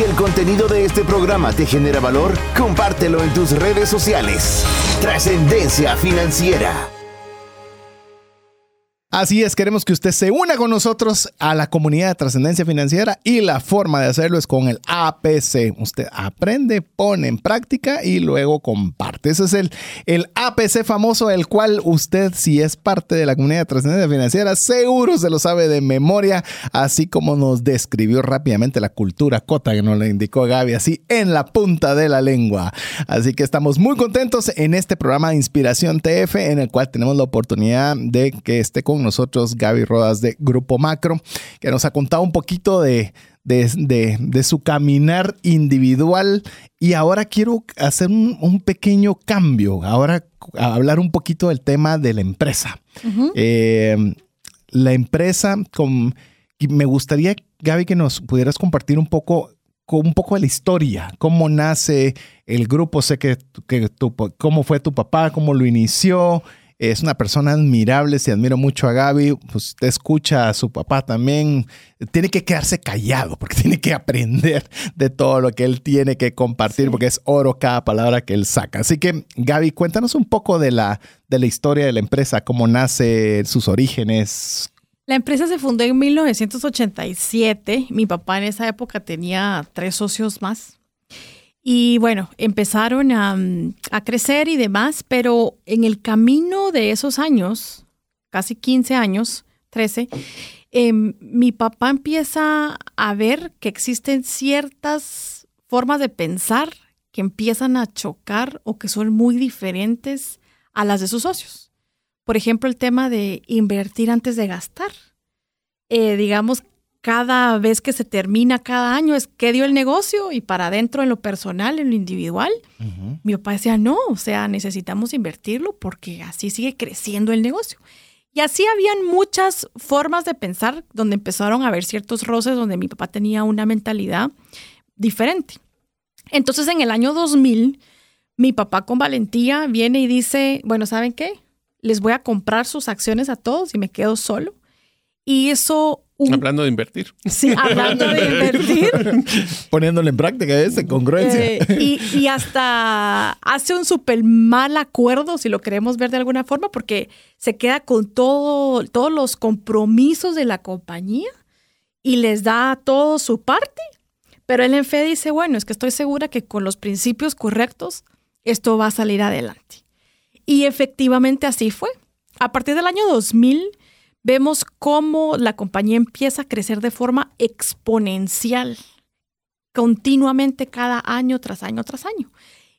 Si el contenido de este programa te genera valor, compártelo en tus redes sociales. Trascendencia financiera. Así es, queremos que usted se una con nosotros a la comunidad de trascendencia financiera y la forma de hacerlo es con el APC. Usted aprende, pone en práctica y luego comparte. Ese es el, el APC famoso, el cual usted, si es parte de la comunidad de trascendencia financiera, seguro se lo sabe de memoria, así como nos describió rápidamente la cultura cota que nos le indicó Gaby, así en la punta de la lengua. Así que estamos muy contentos en este programa de Inspiración TF, en el cual tenemos la oportunidad de que esté con nosotros Gaby Rodas de Grupo Macro, que nos ha contado un poquito de, de, su caminar individual. Y ahora quiero hacer un, pequeño cambio. Ahora hablar un poquito del tema de la empresa. Eh, la empresa, con, me gustaría, Gaby, que nos pudieras compartir un poco un poco de la historia, cómo nace el grupo, sé que, que tu, cómo fue tu papá, cómo lo inició, es una persona admirable, se admiro mucho a Gaby, pues usted escucha a su papá también, tiene que quedarse callado porque tiene que aprender de todo lo que él tiene que compartir porque es oro cada palabra que él saca. Así que Gaby, cuéntanos un poco de la, de la historia de la empresa, cómo nace, sus orígenes. La empresa se fundó en 1987, mi papá en esa época tenía tres socios más Y bueno, empezaron a, crecer y demás, pero en el camino de esos años, casi 15 años, 13, Em, mi papá empieza a ver que existen ciertas formas de pensar que empiezan a chocar o que son muy diferentes a las de sus socios. Por ejemplo, el tema de invertir antes de gastar. Eh, digamos, cada vez que se termina cada año es qué dio el negocio y para adentro en lo personal, en lo individual. Mi papá decía, no, o sea, necesitamos invertirlo porque así sigue creciendo el negocio. Y así habían muchas formas de pensar donde empezaron a haber ciertos roces donde mi papá tenía una mentalidad diferente. Entonces en el año 2000, mi papá con valentía viene y dice, bueno, ¿saben qué? Les voy a comprar sus acciones a todos y me quedo solo. Y eso Hablando de invertir. Sí, hablando de invertir. Poniéndolo en práctica ese, congruencia. Eh, y, hasta hace un súper mal acuerdo, si lo queremos ver de alguna forma, porque se queda con todo, todos los compromisos de la compañía y les da todo su parte. Pero él en fe dice, bueno, es que estoy segura que con los principios correctos esto va a salir adelante. Y efectivamente así fue. A partir del año 2000 vemos cómo la compañía empieza a crecer de forma exponencial, continuamente cada año tras año tras año.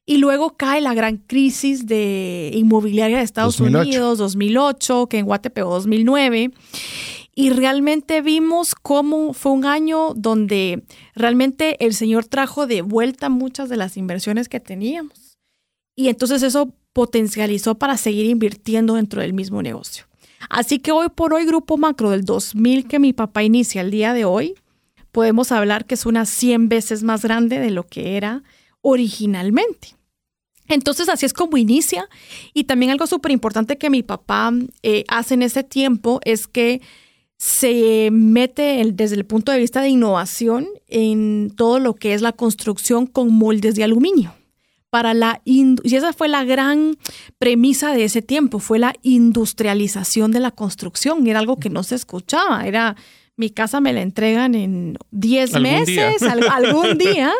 Y luego cae la gran crisis de inmobiliaria de Estados Unidos, 2008, que en Guate pegó 2009. Y realmente vimos cómo fue un año donde realmente el Señor trajo de vuelta muchas de las inversiones que teníamos. Y entonces eso potencializó para seguir invirtiendo dentro del mismo negocio. Así que hoy por hoy, Grupo Macro del 2000 que mi papá inicia el día de hoy, podemos hablar que es unas 100 veces más grande de lo que era originalmente. Entonces así es como inicia. Y también algo súper importante que mi papá eh, hace en ese tiempo es que se mete desde el punto de vista de innovación en todo lo que es la construcción con moldes de aluminio para la y esa fue la gran premisa de ese tiempo, fue la industrialización de la construcción, era algo que no se escuchaba, era mi casa me la entregan en 10 meses, algún día,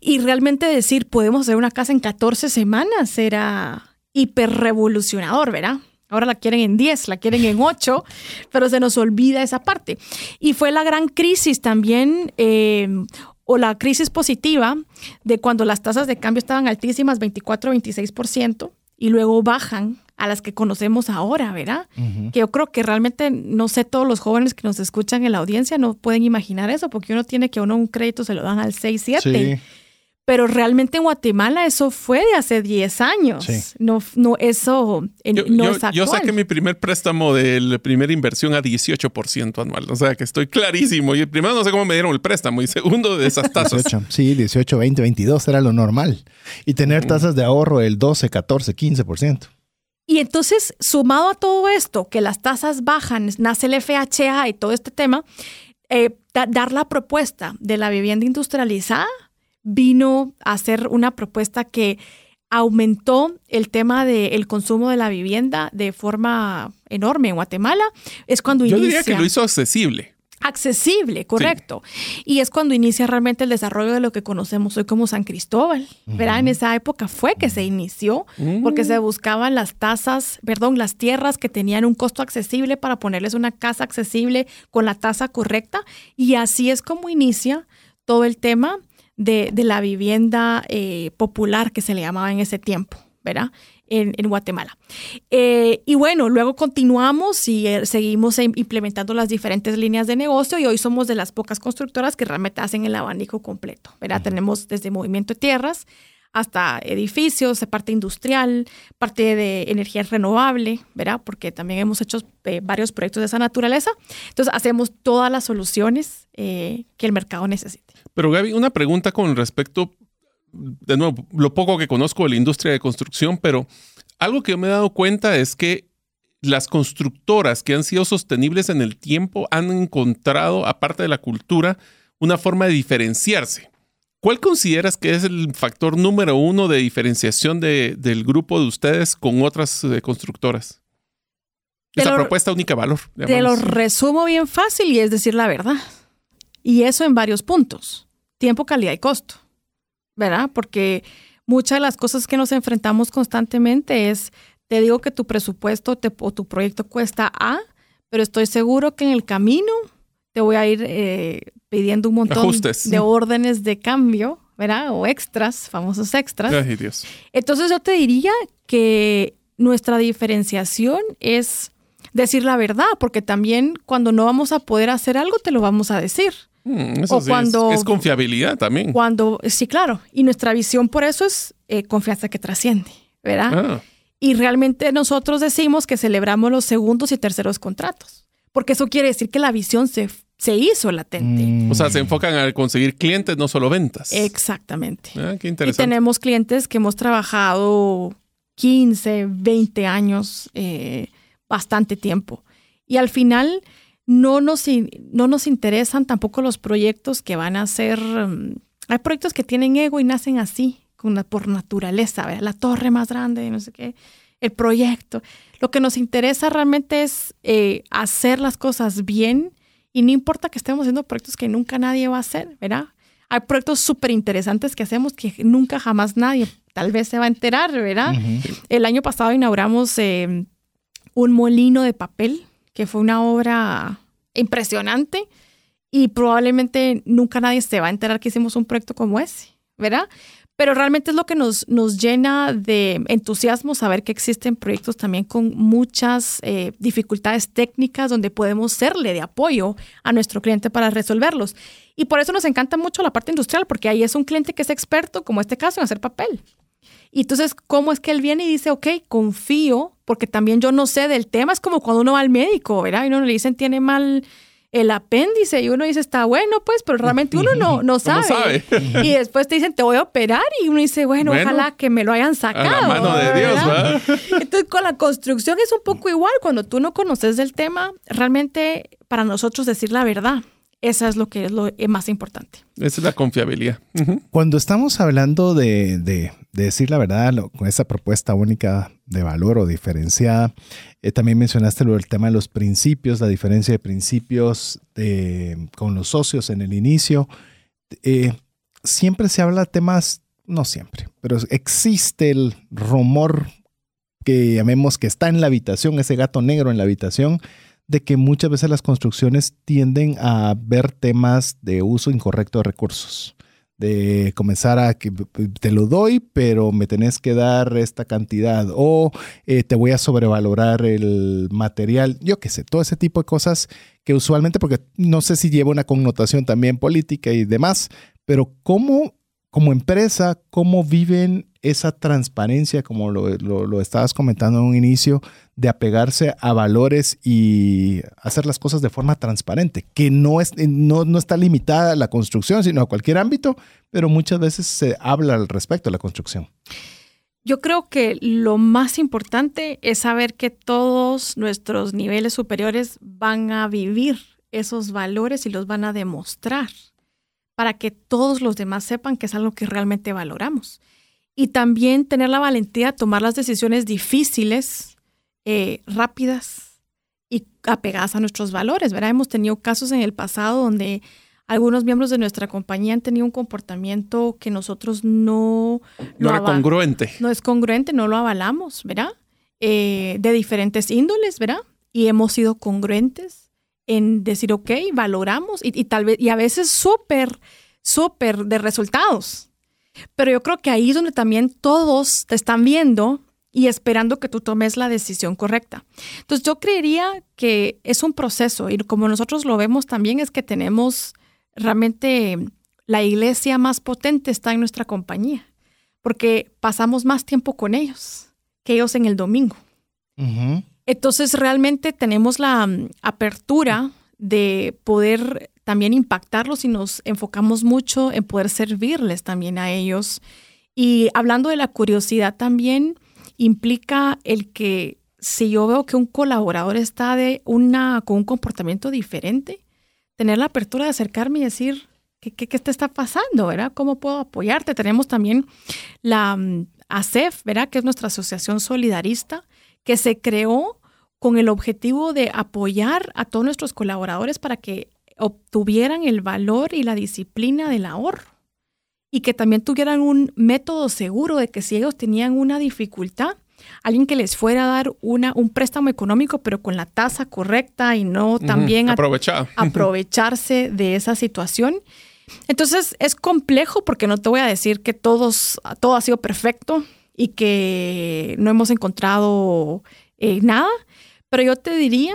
y realmente decir, podemos hacer una casa en 14 semanas era hiper revolucionador, ¿verdad? Ahora la quieren en 10, la quieren en 8, pero se nos olvida esa parte. Y fue la gran crisis también. Eh, o la crisis positiva de cuando las tasas de cambio estaban altísimas, 24, 26%, y luego bajan a las que conocemos ahora, ¿verdad? Que yo creo que realmente, no sé, todos los jóvenes que nos escuchan en la audiencia no pueden imaginar eso, porque uno tiene que uno un crédito se lo dan al 6, 7. Sí. Pero realmente en Guatemala eso fue de hace 10 años. No, no, eso no es actual. Yo saqué mi primer préstamo de la primera inversión a 18% anual. O sea que estoy clarísimo. Y primero no sé cómo me dieron el préstamo y segundo de esas tasas. sí, 18, 20, 22 era lo normal. Y tener tasas de ahorro del 12, 14, 15%. Y entonces, sumado a todo esto, que las tasas bajan, nace el FHA y todo este tema, eh, dar la propuesta de la vivienda industrializada vino a hacer una propuesta que aumentó el tema del consumo de la vivienda de forma enorme en Guatemala. Es cuando Yo diría que lo hizo accesible. Accesible, correcto. Y es cuando inicia realmente el desarrollo de lo que conocemos hoy como San Cristóbal. ¿verdad? En esa época fue que se inició, porque se buscaban las tasas, perdón, las tierras que tenían un costo accesible para ponerles una casa accesible con la tasa correcta. Y así es como inicia todo el tema de, la vivienda eh, popular que se le llamaba en ese tiempo, ¿verdad? En, Guatemala. Eh, y bueno, luego continuamos y eh, seguimos implementando las diferentes líneas de negocio y hoy somos de las pocas constructoras que realmente hacen el abanico completo, ¿verdad? Tenemos desde movimiento de tierras hasta edificios, parte industrial, parte de energía renovable, ¿verdad? Porque también hemos hecho varios proyectos de esa naturaleza. Entonces, hacemos todas las soluciones que el mercado necesite. Pero Gaby, una pregunta con respecto, de nuevo, lo poco que conozco de la industria de construcción, pero algo que me he dado cuenta es que las constructoras que han sido sostenibles en el tiempo han encontrado, aparte de la cultura, una forma de diferenciarse. ¿Cuál consideras que es el factor número uno de diferenciación del grupo de ustedes con otras eh, constructoras? Esa propuesta única valor. Te lo resumo bien fácil y es decir la verdad. Y eso en varios puntos tiempo, calidad y costo. ¿verdad? Porque muchas de las cosas que nos enfrentamos constantemente es, te digo que tu presupuesto o tu proyecto cuesta A, pero estoy seguro que en el camino te voy a ir eh, pidiendo un montón de órdenes de cambio, ¿verdad? O extras, famosos extras. Ay, Dios. Entonces yo te diría que nuestra diferenciación es decir la verdad, porque también cuando no vamos a poder hacer algo, te lo vamos a decir. Mm, eso sí cuando, es, confiabilidad también. Cuando, sí, claro. Y nuestra visión por eso es eh, confianza que trasciende, ¿verdad? Ah. Y realmente nosotros decimos que celebramos los segundos y terceros contratos, porque eso quiere decir que la visión se, se hizo latente. Mm. O sea, se enfocan a conseguir clientes, no solo ventas. Exactamente. Ah, qué interesante. Y tenemos clientes que hemos trabajado 15, 20 años, eh, bastante tiempo. Y al final no nos, no nos interesan tampoco los proyectos que van a ser... Mm, hay proyectos que tienen ego y nacen así, por naturaleza, la torre más grande, no sé qué, el proyecto. Lo que nos interesa realmente es eh, hacer las cosas bien y no importa que estemos haciendo proyectos que nunca nadie va a hacer, ¿verdad? Hay proyectos súper interesantes que hacemos que nunca jamás nadie tal vez se va a enterar, ¿verdad? El año pasado inauguramos eh, un molino de papel, que fue una obra impresionante y probablemente nunca nadie se va a enterar que hicimos un proyecto como ese, ¿verdad? Pero realmente es lo que nos, nos llena de entusiasmo saber que existen proyectos también con muchas eh, dificultades técnicas donde podemos serle de apoyo a nuestro cliente para resolverlos. Y por eso nos encanta mucho la parte industrial, porque ahí es un cliente que es experto, como este caso, en hacer papel. Y entonces, ¿cómo es que él viene y dice, ok, confío, porque también yo no sé del tema? Es como cuando uno va al médico, ¿verdad? Y uno le dicen, tiene mal el apéndice y uno dice, está bueno, pues, pero realmente uno no, no sabe. Y después te dicen, te voy a operar y uno dice, bueno, ojalá que me lo hayan sacado. A la mano de Dios, ¿verdad? Entonces, con la construcción es un poco igual. Cuando tú no conoces del tema, realmente para nosotros decir la verdad. Esa es lo que es lo más importante. Esa es la confiabilidad. Cuando estamos hablando de, decir la verdad con esa propuesta única de valor o diferenciada, eh, también mencionaste lo del tema de los principios, la diferencia de principios con los socios en el inicio. Eh, siempre se habla de temas, no siempre, pero existe el rumor que llamemos que está en la habitación, ese gato negro en la habitación, de que muchas veces las construcciones tienden a ver temas de uso incorrecto de recursos. De comenzar a que te lo doy, pero me tenés que dar esta cantidad. O eh, te voy a sobrevalorar el material. Yo qué sé, todo ese tipo de cosas que usualmente, porque no sé si lleva una connotación también política y demás, pero cómo como empresa, cómo viven esa transparencia, como lo, estabas comentando en un inicio, de apegarse a valores y hacer las cosas de forma transparente, que no, es, no, no está limitada a la construcción, sino a cualquier ámbito, pero muchas veces se habla al respecto de la construcción. Yo creo que lo más importante es saber que todos nuestros niveles superiores van a vivir esos valores y los van a demostrar para que todos los demás sepan que es algo que realmente valoramos. Y también tener la valentía de tomar las decisiones difíciles, eh, rápidas y apegadas a nuestros valores, ¿verdad? Hemos tenido casos en el pasado donde algunos miembros de nuestra compañía han tenido un comportamiento que nosotros no... No era congruente. No es congruente, no lo avalamos, ¿verdad? Eh, de diferentes índoles, ¿verdad? Y hemos sido congruentes en decir, ok, valoramos y, tal vez, y a veces súper, súper de resultados. Pero yo creo que ahí es donde también todos te están viendo y esperando que tú tomes la decisión correcta. Entonces yo creería que es un proceso y como nosotros lo vemos también es que tenemos realmente la iglesia más potente está en nuestra compañía, porque pasamos más tiempo con ellos que ellos en el domingo. Entonces realmente tenemos la mm, apertura de poder también impactarlos y nos enfocamos mucho en poder servirles también a ellos. Y hablando de la curiosidad también implica el que si yo veo que un colaborador está de una, con un comportamiento diferente, tener la apertura de acercarme y decir, ¿qué, qué, qué te está pasando? ¿verdad? ¿Cómo puedo apoyarte? Tenemos también la mm, ASEF, ¿verdad? que es nuestra asociación solidarista, que se creó con el objetivo de apoyar a todos nuestros colaboradores para que obtuvieran el valor y la disciplina del ahorro. Y que también tuvieran un método seguro de que si ellos tenían una dificultad, alguien que les fuera a dar una, un préstamo económico, pero con la tasa correcta y no también aprovecharse de esa situación. Entonces es complejo porque no te voy a decir que todos, todo ha sido perfecto y que no hemos encontrado eh, nada, pero yo te diría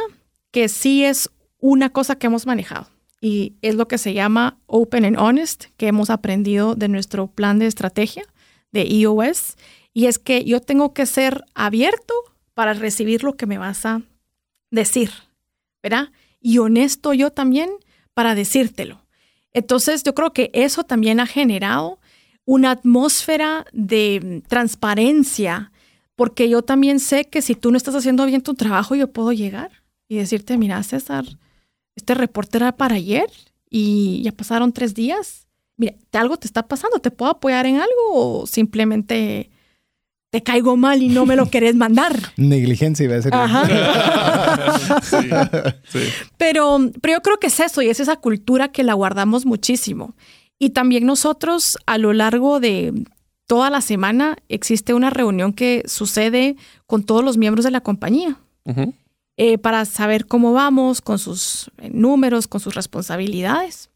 que sí es una cosa que hemos manejado y es lo que se llama Open and Honest, que hemos aprendido de nuestro plan de estrategia de EOS, y es que yo tengo que ser abierto para recibir lo que me vas a decir, ¿verdad? Y honesto yo también para decírtelo. Entonces yo creo que eso también ha generado una atmósfera de transparencia, porque yo también sé que si tú no estás haciendo bien tu trabajo, yo puedo llegar y decirte, mira, César, este reporte era para ayer y ya pasaron tres días. Mira, algo te está pasando, ¿te puedo apoyar en algo o simplemente te caigo mal y no me lo querés mandar? Negligencia iba a ser. Pero, pero yo creo que es eso y es esa cultura que la guardamos muchísimo. Y también nosotros a lo largo de toda la semana existe una reunión que sucede con todos los miembros de la compañía. Eh, para saber cómo vamos con sus eh, números, con sus responsabilidades.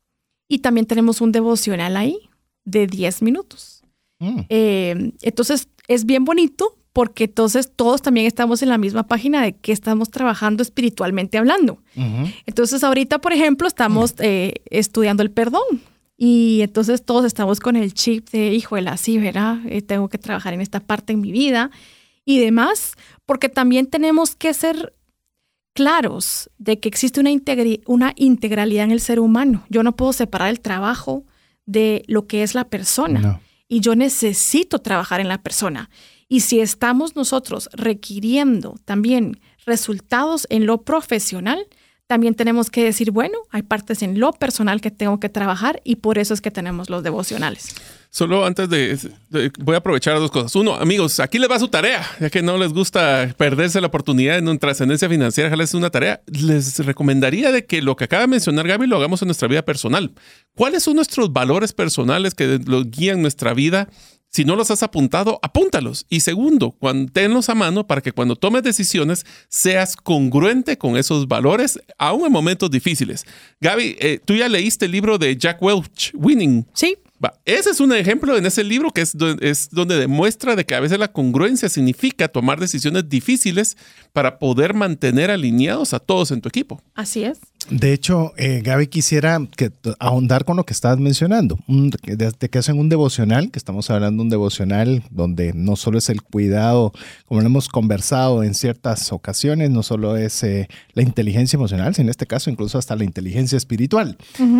Y también tenemos un devocional ahí de 10 minutos. Mm. Eh, entonces es bien bonito porque entonces todos también estamos en la misma página de que estamos trabajando espiritualmente hablando. Entonces ahorita, por ejemplo, estamos estudiando el perdón. Y entonces todos estamos con el chip de, híjole, así, ¿verdad? tengo que trabajar en esta parte en mi vida y demás, porque también tenemos que ser claros de que existe una, una integralidad en el ser humano. Yo no puedo separar el trabajo de lo que es la persona. Y yo necesito trabajar en la persona. Y si estamos nosotros requiriendo también resultados en lo profesional, también tenemos que decir, bueno, hay partes en lo personal que tengo que trabajar y por eso es que tenemos los devocionales. Solo antes de, voy a aprovechar dos cosas. Uno, amigos, aquí les va su tarea, ya que no les gusta perderse la oportunidad en trascendencia financiera, es una tarea. Les recomendaría de que lo que acaba de mencionar Gaby lo hagamos en nuestra vida personal. ¿Cuáles son nuestros valores personales que los guían nuestra vida? Si no los has apuntado, apúntalos. Y segundo, tenlos a mano para que cuando tomes decisiones seas congruente con esos valores, aún en momentos difíciles. Gaby, eh, tú ya leíste el libro de Jack Welch, Winning. Sí. Ese es un ejemplo en ese libro que es, es donde demuestra de que a veces la congruencia significa tomar decisiones difíciles para poder mantener alineados a todos en tu equipo. Así es. De hecho, eh, Gaby, quisiera que, ahondar con lo que estabas mencionando, de, que hacen un devocional, que estamos hablando de un devocional donde no solo es el cuidado, como lo hemos conversado en ciertas ocasiones, no solo es eh, la inteligencia emocional, sino en este caso incluso hasta la inteligencia espiritual.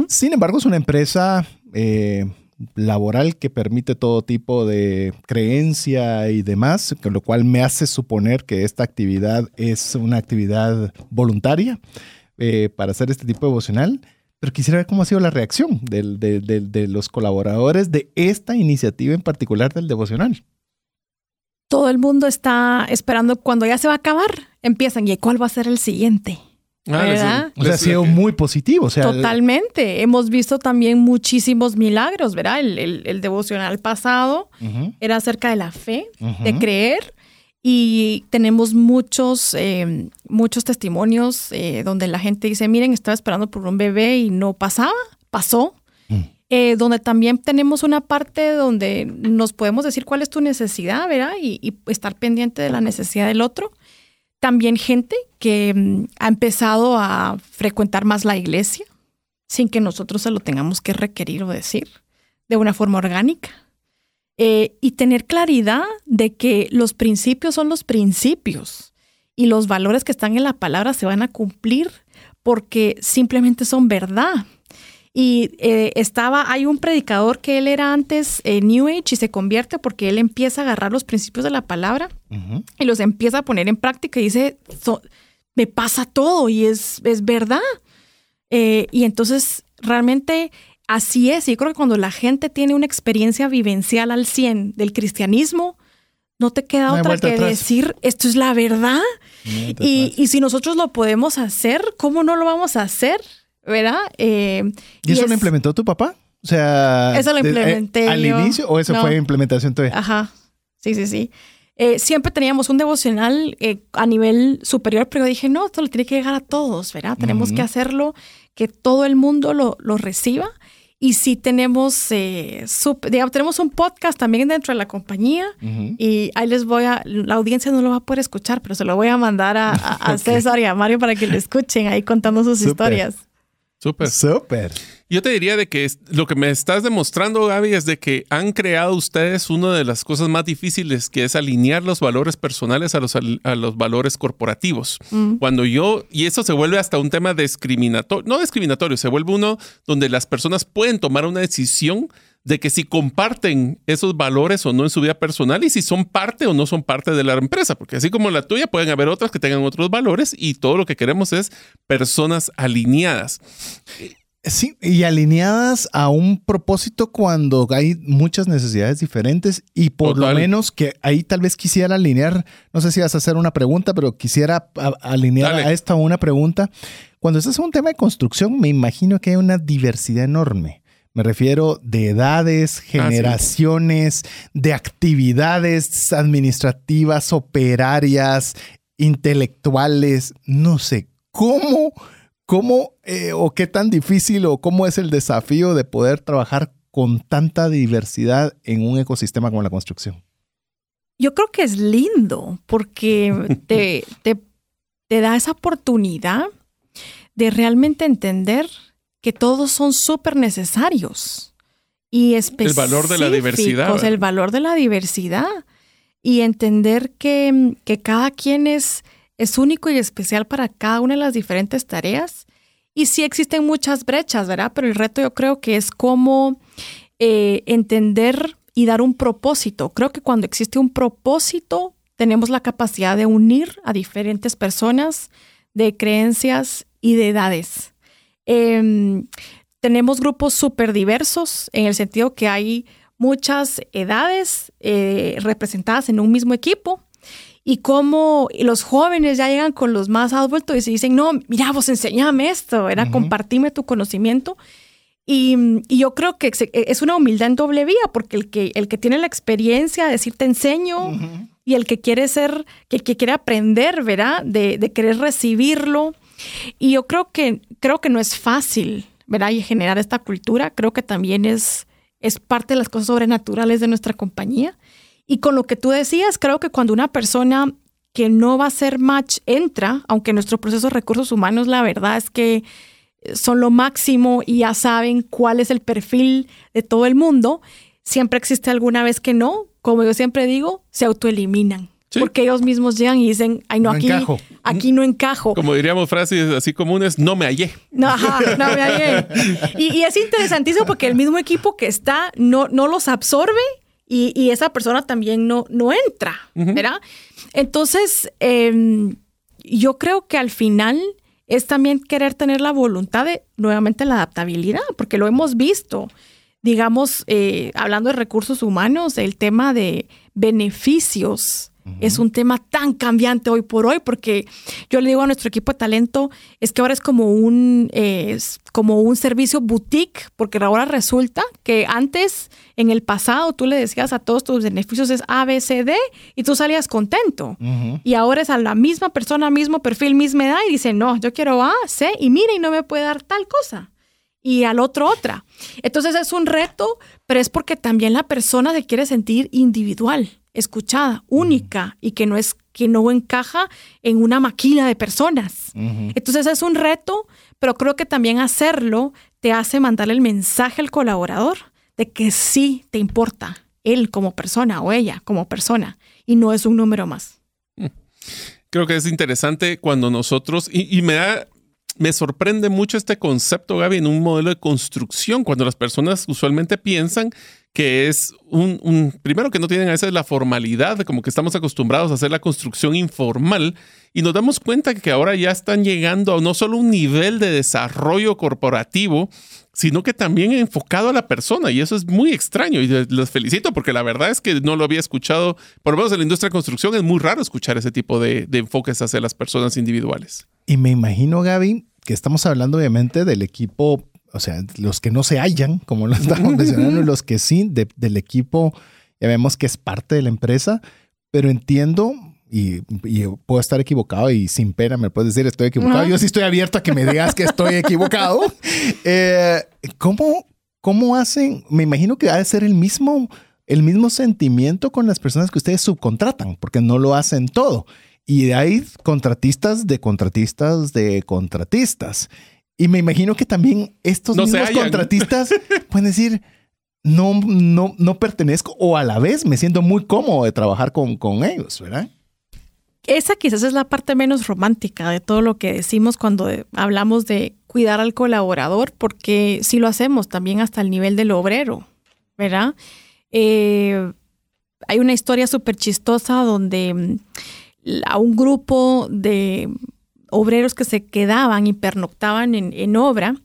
Sin embargo, es una empresa... Eh, laboral que permite todo tipo de creencia y demás, con lo cual me hace suponer que esta actividad es una actividad voluntaria. Eh, para hacer este tipo de devocional, pero quisiera ver cómo ha sido la reacción de los colaboradores de esta iniciativa en particular del devocional. Todo el mundo está esperando cuando ya se va a acabar, empiezan, ¿y cuál va a ser el siguiente? Ah, ¿verdad? o sea, ha sido muy positivo. Totalmente. Hemos visto también muchísimos milagros, ¿verdad? El, devocional pasado era acerca de la fe, de creer, y tenemos muchos, eh, muchos testimonios eh, donde la gente dice, miren, estaba esperando por un bebé y no pasaba, pasó. Mm. Eh, donde también tenemos una parte donde nos podemos decir cuál es tu necesidad, ¿verdad? Y, estar pendiente de la necesidad del otro. También gente que mm, ha empezado a frecuentar más la iglesia sin que nosotros se lo tengamos que requerir o decir de una forma orgánica. Eh, y tener claridad de que los principios son los principios y los valores que están en la palabra se van a cumplir porque simplemente son verdad. Y eh, estaba, hay un predicador que él era antes eh, New Age y se convierte porque él empieza a agarrar los principios de la palabra y los empieza a poner en práctica y dice, me pasa todo y es, es verdad. y entonces realmente Así es, y yo creo que cuando la gente tiene una experiencia vivencial al 100 del cristianismo, no te queda otra que decir, esto es la verdad. y, si nosotros lo podemos hacer, ¿cómo no lo vamos a hacer? ¿Verdad? Eh, ¿Y, eso lo implementó tu papá? O sea, Eso lo de- eh, implementé al yo. inicio o eso No. fue implementación todavía. Ajá, sí, sí, sí. Eh, siempre teníamos un devocional eh, a nivel superior, pero dije, no, esto le tiene que llegar a todos, ¿verdad? Tenemos que hacerlo, que todo el mundo lo, lo reciba. Y sí tenemos, eh, digamos, tenemos un podcast también dentro de la compañía Ujú. y ahí les voy a, la audiencia no lo va a poder escuchar, pero se lo voy a mandar a, a-. César y a Mario para que lo escuchen ahí contando sus Súper. historias. Súper. Súper. Yo te diría de que lo que me estás demostrando, Gaby, es de que han creado ustedes una de las cosas más difíciles, que es alinear los valores personales a los, a los valores corporativos. Mm. Cuando yo, y eso se vuelve hasta un tema discriminatorio, no discriminatorio, se vuelve uno donde las personas pueden tomar una decisión de que si comparten esos valores o no en su vida personal y si son parte o no son parte de la empresa, porque así como la tuya pueden haber otras que tengan otros valores y todo lo que queremos es personas alineadas. Sí, y alineadas a un propósito cuando hay muchas necesidades diferentes y por Total. lo menos que ahí tal vez quisiera alinear, no sé si vas a hacer una pregunta, pero quisiera alinear Dale. a esta una pregunta. Cuando estás en un tema de construcción, me imagino que hay una diversidad enorme. Me refiero de edades, generaciones, de actividades administrativas, operarias, intelectuales, no sé, ¿cómo, cómo eh, o qué tan difícil o cómo es el desafío de poder trabajar con tanta diversidad en un ecosistema como la construcción? Yo creo que es lindo porque te, te, te da esa oportunidad de realmente entender que todos son súper necesarios y específicos. valor de la diversidad. El valor de la diversidad y entender que, que cada quien es, es único y especial para cada una de las diferentes tareas. Y sí existen muchas brechas, ¿verdad? Pero el reto yo creo que es cómo eh, entender y dar un propósito. Creo que cuando existe un propósito, tenemos la capacidad de unir a diferentes personas de creencias y de edades. Em, tenemos grupos súper diversos en el sentido que hay muchas edades eh, representadas en un mismo equipo y cómo los jóvenes ya llegan con los más adultos y se dicen, no, mira, vos enseñame esto, era Ujú. compartime tu conocimiento. Y, y yo creo que se- es una humildad en doble vía, porque el que, el que tiene la experiencia de decir te enseño y el que quiere ser, que, que quiere aprender, ¿verdad? De, de querer recibirlo. Y yo creo que, creo que no es fácil, ¿verdad? Y generar esta cultura, creo que también es, es parte de las cosas sobrenaturales de nuestra compañía. Y con lo que tú decías, creo que cuando una persona que no va a ser match entra, aunque nuestro proceso de recursos humanos, la verdad es que son lo máximo y ya saben cuál es el perfil de todo el mundo, siempre existe alguna vez que no, como yo siempre digo, se autoeliminan. Sí. Porque ellos mismos llegan y dicen, ay, no, No aquí, encajo. aquí no encajo. Como diríamos frases así comunes, no me hallé. No, ajá, no me hallé. Y, y es interesantísimo porque el mismo equipo que está no, no los absorbe y, y esa persona también no, no entra, ¿verdad? Entonces, em, yo creo que al final es también querer tener la voluntad de nuevamente la adaptabilidad, porque lo hemos visto. Digamos, eh, hablando de recursos humanos, el tema de beneficios es un tema tan cambiante hoy por hoy, porque yo le digo a nuestro equipo de talento, es que ahora es como un, eh, es como un servicio boutique, porque ahora resulta que antes, en el pasado, tú le decías a todos tus beneficios es A, B, C, D, y tú salías contento. Y ahora es a la misma persona, mismo perfil, misma edad, y dice, no, yo quiero A, C, y mira, y no me puede dar tal cosa. Y al otro otra. Entonces es un reto, pero es porque también la persona se quiere sentir individual, escuchada, única, y que no es que no encaja en una maquila de personas. Entonces es un reto, pero creo que también hacerlo te hace mandarle el mensaje al colaborador de que sí te importa él como persona o ella como persona y no es un número más. Creo que es interesante cuando nosotros, y, y me da, me sorprende mucho este concepto, Gaby, en un modelo de construcción, cuando las personas usualmente piensan que es un, primero que no tienen a veces la formalidad, como que estamos acostumbrados a hacer la construcción informal, y nos damos cuenta que ahora ya están llegando a no solo un nivel de desarrollo corporativo, sino que también enfocado a la persona, y eso es muy extraño, y les felicito porque la verdad es que no lo había escuchado, por lo menos en la industria de construcción es muy raro escuchar ese tipo de, de enfoques hacia las personas individuales. Y me imagino, Gaby, que estamos hablando obviamente del equipo o sea, los que no se hallan, como lo estamos mencionando, los que sí, del equipo, ya vemos que es parte de la empresa, pero entiendo y, puedo estar equivocado y sin pena me puedes decir estoy equivocado. Yo sí estoy abierto a que me digas que estoy equivocado. Eh, ¿cómo, ¿Cómo hacen? Me imagino que ha de ser el mismo, el mismo sentimiento con las personas que ustedes subcontratan, porque no lo hacen todo. Y hay contratistas de contratistas de contratistas. Y me imagino que también estos mismos contratistas pueden decir, no, no, no pertenezco o a la vez me siento muy cómodo de trabajar con, con ellos, ¿verdad? Esa quizás es la parte menos romántica de todo lo que decimos cuando hablamos de cuidar al colaborador, porque si lo hacemos también hasta el nivel del obrero, ¿verdad? Eh, hay una historia súper chistosa donde a un grupo de obreros que se quedaban y pernoctaban en, obra,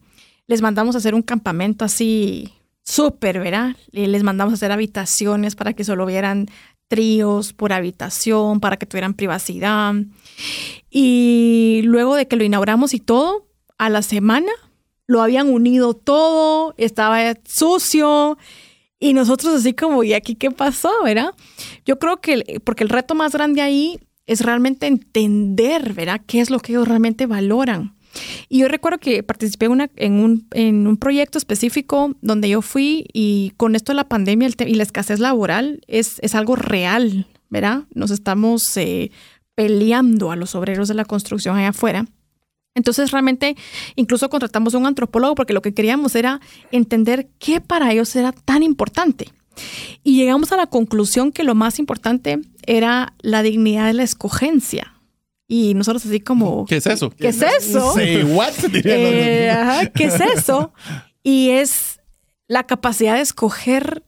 les mandamos a hacer un campamento así súper, ¿verdad? Les mandamos a hacer habitaciones para que solo vieran tríos por habitación, para que tuvieran privacidad. Y luego de que lo inauguramos y todo, a la semana lo habían unido todo, estaba sucio. Y nosotros así como, ¿y aquí qué pasó? ¿Verdad? Yo creo que, porque el reto más grande ahí es realmente entender, ¿verdad? ¿Qué es lo que ellos realmente valoran? Y yo recuerdo que participé en, un, proyecto específico donde yo fui y con esto de la pandemia y la escasez laboral es, algo real, ¿verdad? Nos estamos eh, peleando a los obreros de la construcción allá afuera. Entonces realmente incluso contratamos a un antropólogo porque lo que queríamos era entender qué para ellos era tan importante. Y llegamos a la conclusión que lo más importante era la dignidad de la escogencia. Y nosotros así como... ¿Qué es eso? ¿Qué es eso? What? Eh, ¿Qué es eso? Y es la capacidad de escoger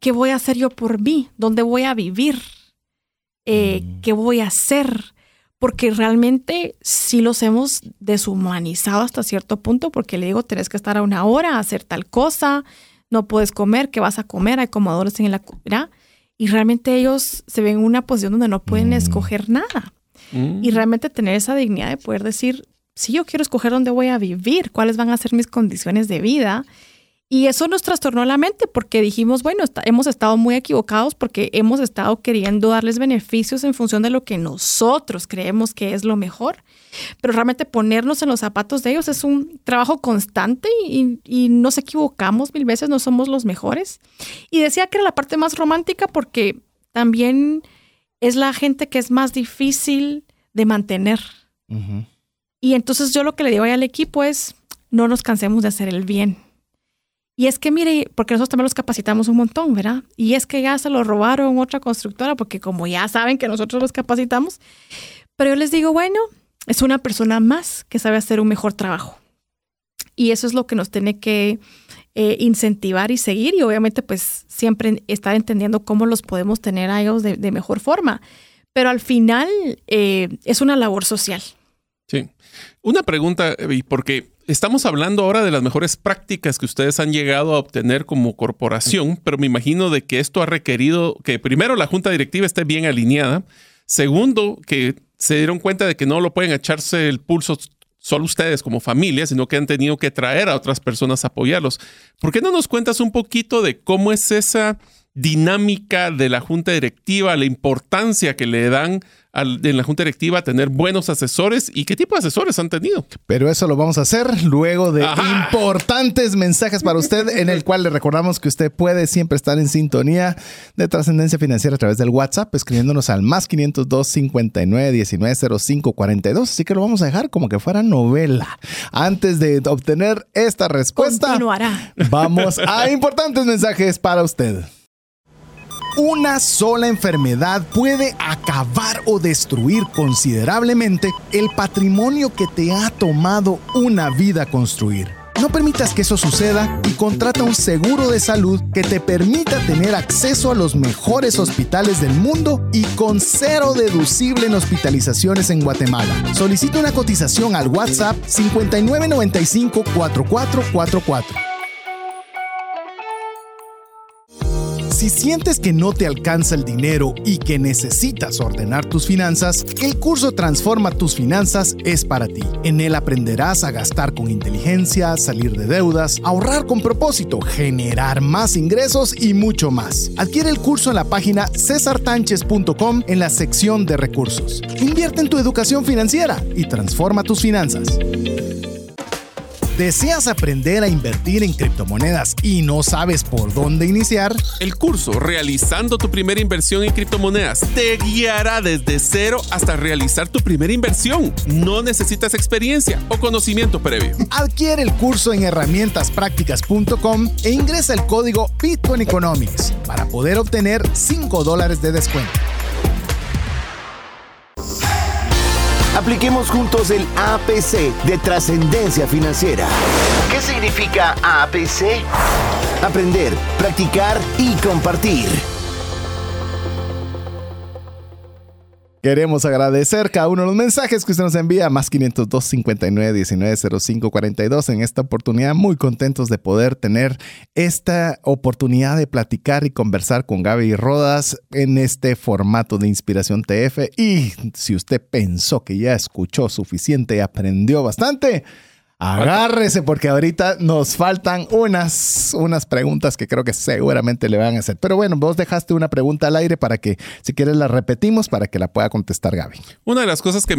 qué voy a hacer yo por mí, dónde voy a vivir, eh, mm. qué voy a hacer. Porque realmente sí los hemos deshumanizado hasta cierto punto, porque le digo, tenés que estar a una hora, hacer tal cosa, no puedes comer, ¿qué vas a comer? Hay comedores en la... ¿verdad? Y realmente ellos se ven en una posición donde no pueden mm. escoger nada. Mm. Y realmente tener esa dignidad de poder decir, si yo quiero escoger dónde voy a vivir, cuáles van a ser mis condiciones de vida y eso nos trastornó la mente porque dijimos, bueno, hemos estado muy equivocados porque hemos estado queriendo darles beneficios en función de lo que nosotros creemos que es lo mejor. Pero realmente ponernos en los zapatos de ellos es un trabajo constante y, y nos equivocamos mil veces, no somos los mejores. Y decía que era la parte más romántica porque también es la gente que es más difícil de mantener. Y entonces yo lo que le digo al equipo es, no nos cansemos de hacer el bien y es que, mire, porque nosotros también los capacitamos un montón, ¿verdad? Y es que ya se lo robaron otra constructora, porque como ya saben que nosotros los capacitamos, pero yo les digo, bueno, es una persona más que sabe hacer un mejor trabajo. Y eso es lo que nos tiene que eh, incentivar y seguir y obviamente pues siempre estar entendiendo cómo los podemos tener a ellos de, mejor forma. Pero al final eh, es una labor social. Sí. Una pregunta, porque Estamos hablando ahora de las mejores prácticas que ustedes han llegado a obtener como corporación, pero me imagino de que esto ha requerido que primero la junta directiva esté bien alineada, segundo que se dieron cuenta de que no lo pueden echarse el pulso solo ustedes como familia, sino que han tenido que traer a otras personas a apoyarlos. ¿Por qué no nos cuentas un poquito de cómo es esa dinámica de la junta directiva, la importancia que le dan en la junta directiva tener buenos asesores y qué tipo de asesores han tenido. Pero eso lo vamos a hacer luego de importantes mensajes para usted, en el cual le recordamos que usted puede siempre estar en sintonía de trascendencia financiera a través del WhatsApp, escribiéndonos al más 502 59 19 05 42. Así que lo vamos a dejar como que fuera novela. Antes de obtener esta respuesta, vamos a importantes mensajes para usted. Una sola enfermedad puede acabar o destruir considerablemente el patrimonio que te ha tomado una vida construir. No permitas que eso suceda y contrata un seguro de salud que te permita tener acceso a los mejores hospitales del mundo y con cero deducible en hospitalizaciones en Guatemala. Solicita una cotización al WhatsApp 5995 4444. Si sientes que no te alcanza el dinero y que necesitas ordenar tus finanzas, el curso Transforma tus finanzas es para ti. En él aprenderás a gastar con inteligencia, salir de deudas, ahorrar con propósito, generar más ingresos y mucho más. Adquiere el curso en la página cesartanches.com en la sección de recursos. Invierte en tu educación financiera y transforma tus finanzas. ¿Deseas aprender a invertir en criptomonedas y no sabes por dónde iniciar? El curso Realizando tu primera inversión en criptomonedas te guiará desde cero hasta realizar tu primera inversión. No necesitas experiencia o conocimiento previo. Adquiere el curso en herramientasprácticas.com e ingresa el código Bitcoin Economics para poder obtener 5 dólares de descuento. Apliquemos juntos el APC de trascendencia financiera. ¿Qué significa APC? Aprender, practicar y compartir. Queremos agradecer cada uno de los mensajes que usted nos envía, más 502 59 19 05 42. En esta oportunidad, muy contentos de poder tener esta oportunidad de platicar y conversar con Gaby Rodas en este formato de Inspiración TF. Y si usted pensó que ya escuchó suficiente y aprendió bastante, Agárrese porque ahorita nos faltan unas, unas preguntas que creo que seguramente le van a hacer. Pero bueno, vos dejaste una pregunta al aire para que, si quieres, la repetimos para que la pueda contestar Gaby. Una de las cosas que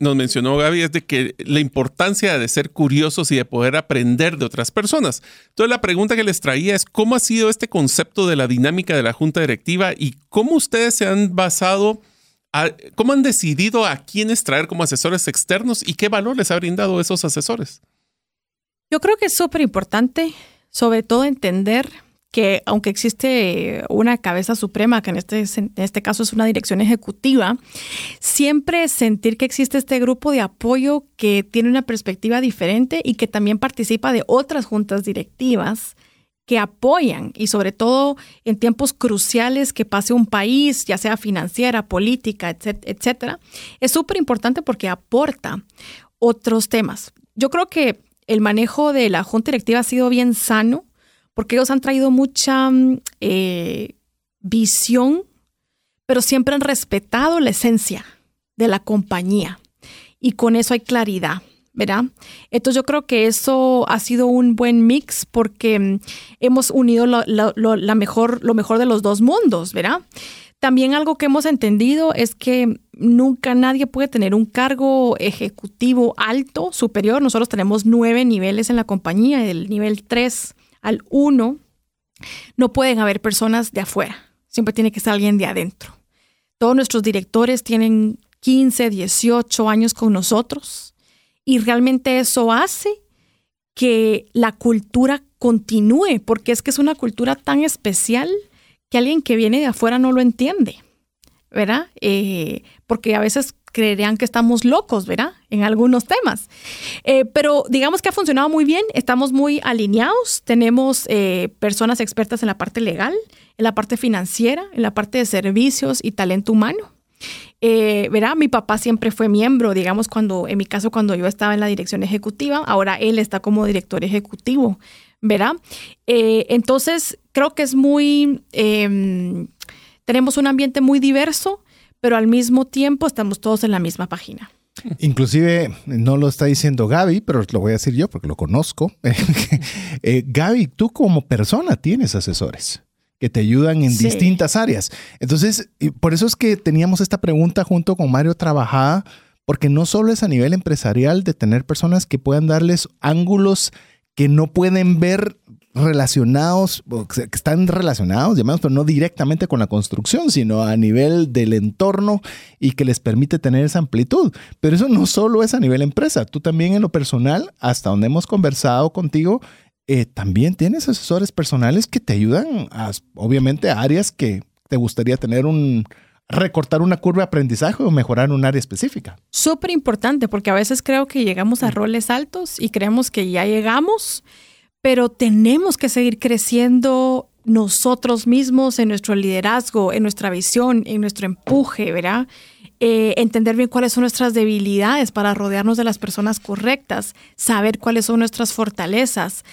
nos mencionó Gaby es de que la importancia de ser curiosos y de poder aprender de otras personas. Entonces la pregunta que les traía es cómo ha sido este concepto de la dinámica de la junta directiva y cómo ustedes se han basado ¿Cómo han decidido a quiénes traer como asesores externos y qué valor les ha brindado esos asesores? Yo creo que es súper importante, sobre todo entender que aunque existe una cabeza suprema, que en este, en este caso es una dirección ejecutiva, siempre sentir que existe este grupo de apoyo que tiene una perspectiva diferente y que también participa de otras juntas directivas que apoyan y sobre todo en tiempos cruciales que pase un país, ya sea financiera, política, etcétera, es súper importante porque aporta otros temas. Yo creo que el manejo de la junta directiva ha sido bien sano porque ellos han traído mucha mm, eh, visión, pero siempre han respetado la esencia de la compañía y con eso hay claridad. ¿Verdad? Entonces yo creo que eso ha sido un buen mix porque mm, hemos unido lo, la mejor, lo mejor de los dos mundos, ¿verdad? También algo que hemos entendido es que nunca nadie puede tener un cargo ejecutivo alto, superior. Nosotros tenemos nueve niveles en la compañía, del nivel 3 al 1. No pueden haber personas de afuera, siempre tiene que ser alguien de adentro. Todos nuestros directores tienen 15, 18 años con nosotros y realmente eso hace que la cultura continúe, porque es que es una cultura tan especial que alguien que viene de afuera no lo entiende, ¿verdad? Eh, porque a veces creerían que estamos locos, ¿verdad? En algunos temas. Eh, pero digamos que ha funcionado muy bien, estamos muy alineados, tenemos eh, personas expertas en la parte legal, en la parte financiera, en la parte de servicios y talento humano. Eh, verá, mi papá siempre fue miembro, digamos, cuando, en mi caso, cuando yo estaba en la dirección ejecutiva, ahora él está como director ejecutivo, verá. Eh, entonces, creo que es muy, em, tenemos un ambiente muy diverso, pero al mismo tiempo estamos todos en la misma página. Inclusive, no lo está diciendo Gaby, pero lo voy a decir yo porque lo conozco. eh, Gaby, tú como persona tienes asesores que te ayudan en distintas áreas. Entonces, por eso es que teníamos esta pregunta junto con Mario trabajada, porque no solo es a nivel empresarial de tener personas que puedan darles ángulos que no pueden ver relacionados, que están relacionados, llamados, pero no directamente con la construcción, sino a nivel del entorno y que les permite tener esa amplitud. Pero eso no solo es a nivel empresa, tú también en lo personal, hasta donde hemos conversado contigo, eh, también tienes asesores personales que te ayudan a, obviamente, a áreas que te gustaría tener un, recortar una curva de aprendizaje o mejorar un área específica. Súper importante, porque a veces creo que llegamos a roles altos y creemos que ya llegamos, pero tenemos que seguir creciendo nosotros mismos en nuestro liderazgo, en nuestra visión, en nuestro empuje, ¿verdad? Eh, entender bien cuáles son nuestras debilidades para rodearnos de las personas correctas, saber cuáles son nuestras fortalezas.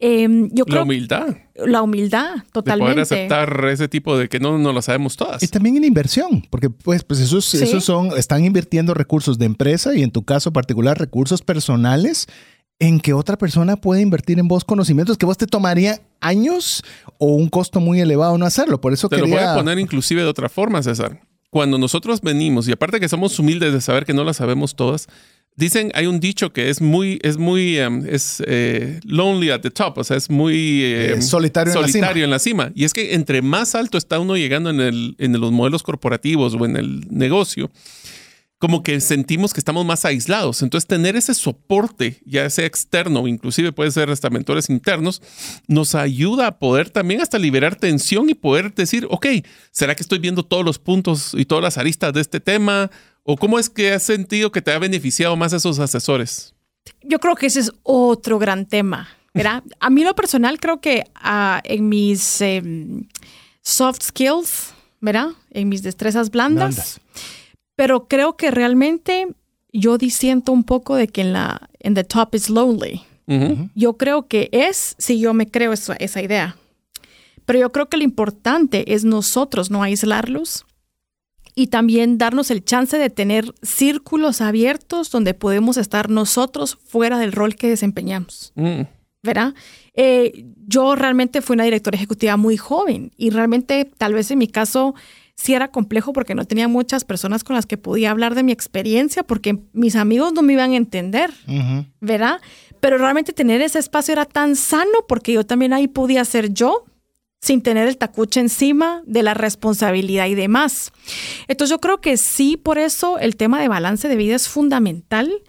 Em, yo creo, la humildad. La humildad, totalmente. De poder aceptar ese tipo de que no, no lo sabemos todas. Y también en inversión, porque pues, pues esos, esos son, están invirtiendo recursos de empresa y en tu caso particular recursos personales en que otra persona puede invertir en vos conocimientos que vos te tomaría años o un costo muy elevado no hacerlo. Por eso te lo voy a poner inclusive de otra forma, César. Cuando nosotros venimos, y aparte que somos humildes de saber que no las sabemos todas, dicen, hay un dicho que es muy, es muy, um, es eh, lonely at the top, o sea, es muy eh, solitario, solitario en, la cima. Y es que entre más alto está uno llegando en, el, en los modelos corporativos o en el negocio, como que sentimos que estamos más aislados. Entonces, tener ese soporte, ya sea externo, inclusive puede ser hasta mentores internos, nos ayuda a poder también hasta liberar tensión y poder decir, ok, ¿será que estoy viendo todos los puntos y todas las aristas de este tema? ¿O cómo es que has sentido que te ha beneficiado más esos asesores? Yo creo que ese es otro gran tema. ¿verdad? a mí lo personal creo que ah, en mis em, soft skills, ¿verdad? En mis destrezas blandas pero creo que realmente yo disiento un poco de que en la en the top is lonely. Yo creo que es, si yo me creo esa, esa idea. Pero yo creo que lo importante es nosotros no aislarlos y también darnos el chance de tener círculos abiertos donde podemos estar nosotros fuera del rol que desempeñamos. Mm. ¿Verdad? Eh, yo realmente fui una directora ejecutiva muy joven y realmente tal vez en mi caso sí era complejo porque no tenía muchas personas con las que podía hablar de mi experiencia porque mis amigos no me iban a entender, ¿verdad? Pero realmente tener ese espacio era tan sano porque yo también ahí podía ser yo sin tener el tacuche encima de la responsabilidad y demás. Entonces yo creo que sí, por eso el tema de balance de vida es fundamental.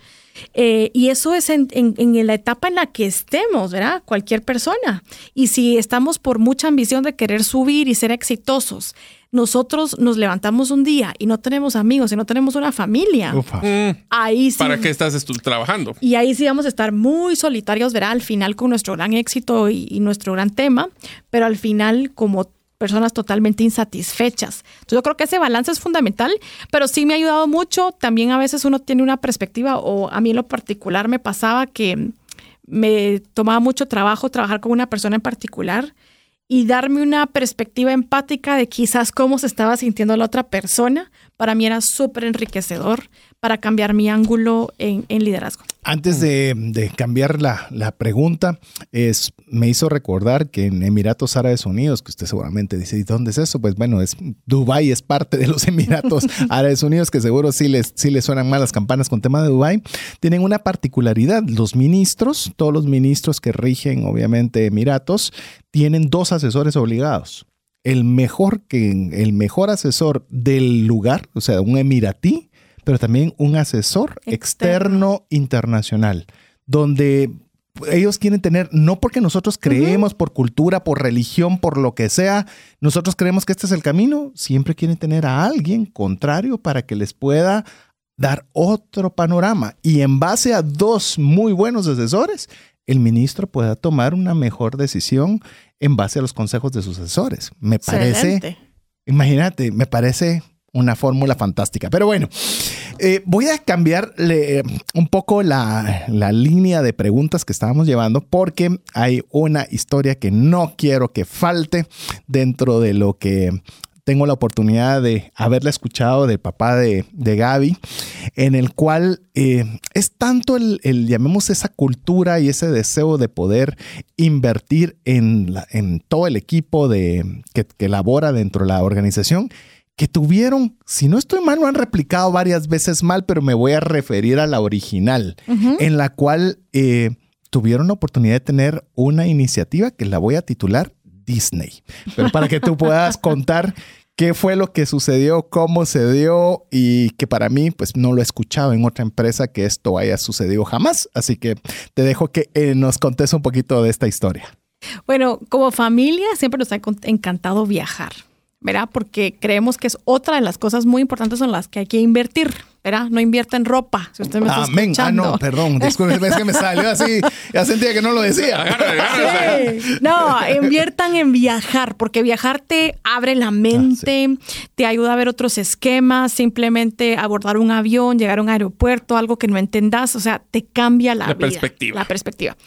Eh, y eso es en, en, la etapa en la que estemos, ¿verdad? Cualquier persona. Y si estamos por mucha ambición de querer subir y ser exitosos, nosotros nos levantamos un día y no tenemos amigos y no tenemos una familia, mm. ahí sí. ¿Para qué estás trabajando? Y ahí sí vamos a estar muy solitarios, verá, al final con nuestro gran éxito y, nuestro gran tema, pero al final como personas totalmente insatisfechas. Entonces yo creo que ese balance es fundamental, pero sí me ha ayudado mucho. También a veces uno tiene una perspectiva, o a mí en lo particular me pasaba que me tomaba mucho trabajo trabajar con una persona en particular y darme una perspectiva empática de quizás cómo se estaba sintiendo la otra persona, para mí era súper enriquecedor para cambiar mi ángulo en, liderazgo. Antes de, cambiar la, pregunta, es, me hizo recordar que en Emiratos Árabes Unidos, que usted seguramente dice, ¿y dónde es eso? Pues bueno, es Dubái es parte de los Emiratos Árabes Unidos, que seguro sí les, sí les suenan mal las campanas con tema de Dubái. Tienen una particularidad, los ministros, todos los ministros que rigen obviamente Emiratos, tienen dos asesores obligados. El mejor, que, el mejor asesor del lugar, o sea, un emiratí, pero también un asesor externo, internacional, donde ellos quieren tener, no porque nosotros creemos por cultura, por religión, por lo que sea, nosotros creemos que este es el camino, siempre quieren tener a alguien contrario para que les pueda dar otro panorama. Y en base a dos muy buenos asesores, el ministro pueda tomar una mejor decisión en base a los consejos de sus asesores. Me parece, imagínate, me parece una fórmula fantástica. Pero bueno, eh, voy a cambiarle eh, un poco la, la, línea de preguntas que estábamos llevando porque hay una historia que no quiero que falte dentro de lo que tengo la oportunidad de haberla escuchado del papá de, de Gaby, en el cual eh, es tanto el, llamemos esa cultura y ese deseo de poder invertir en, en todo el equipo de, que, que labora dentro de la organización, que tuvieron, si no estoy mal, lo han replicado varias veces mal, pero me voy a referir a la original, en la cual eh, tuvieron la oportunidad de tener una iniciativa que la voy a titular Disney. Pero para que tú puedas contar qué fue lo que sucedió, cómo se dio y que para mí, pues no lo he escuchado en otra empresa que esto haya sucedido jamás. Así que te dejo que eh, nos contes un poquito de esta historia. Bueno, como familia siempre nos ha encantado viajar. ¿Verdad? Porque creemos que es otra de las cosas muy importantes en las que hay que invertir. ¿Verdad? No invierta en ropa. Si usted me está Amén. Ah, escuchando. no, perdón. Disculpe, es que me salió así. Ya sentía que no lo decía. Sí. No, inviertan en viajar, porque viajar te abre la mente, te ayuda a ver otros esquemas, simplemente abordar un avión, llegar a un aeropuerto, algo que no entendas, o sea, te cambia la, La vida, perspectiva. La perspectiva.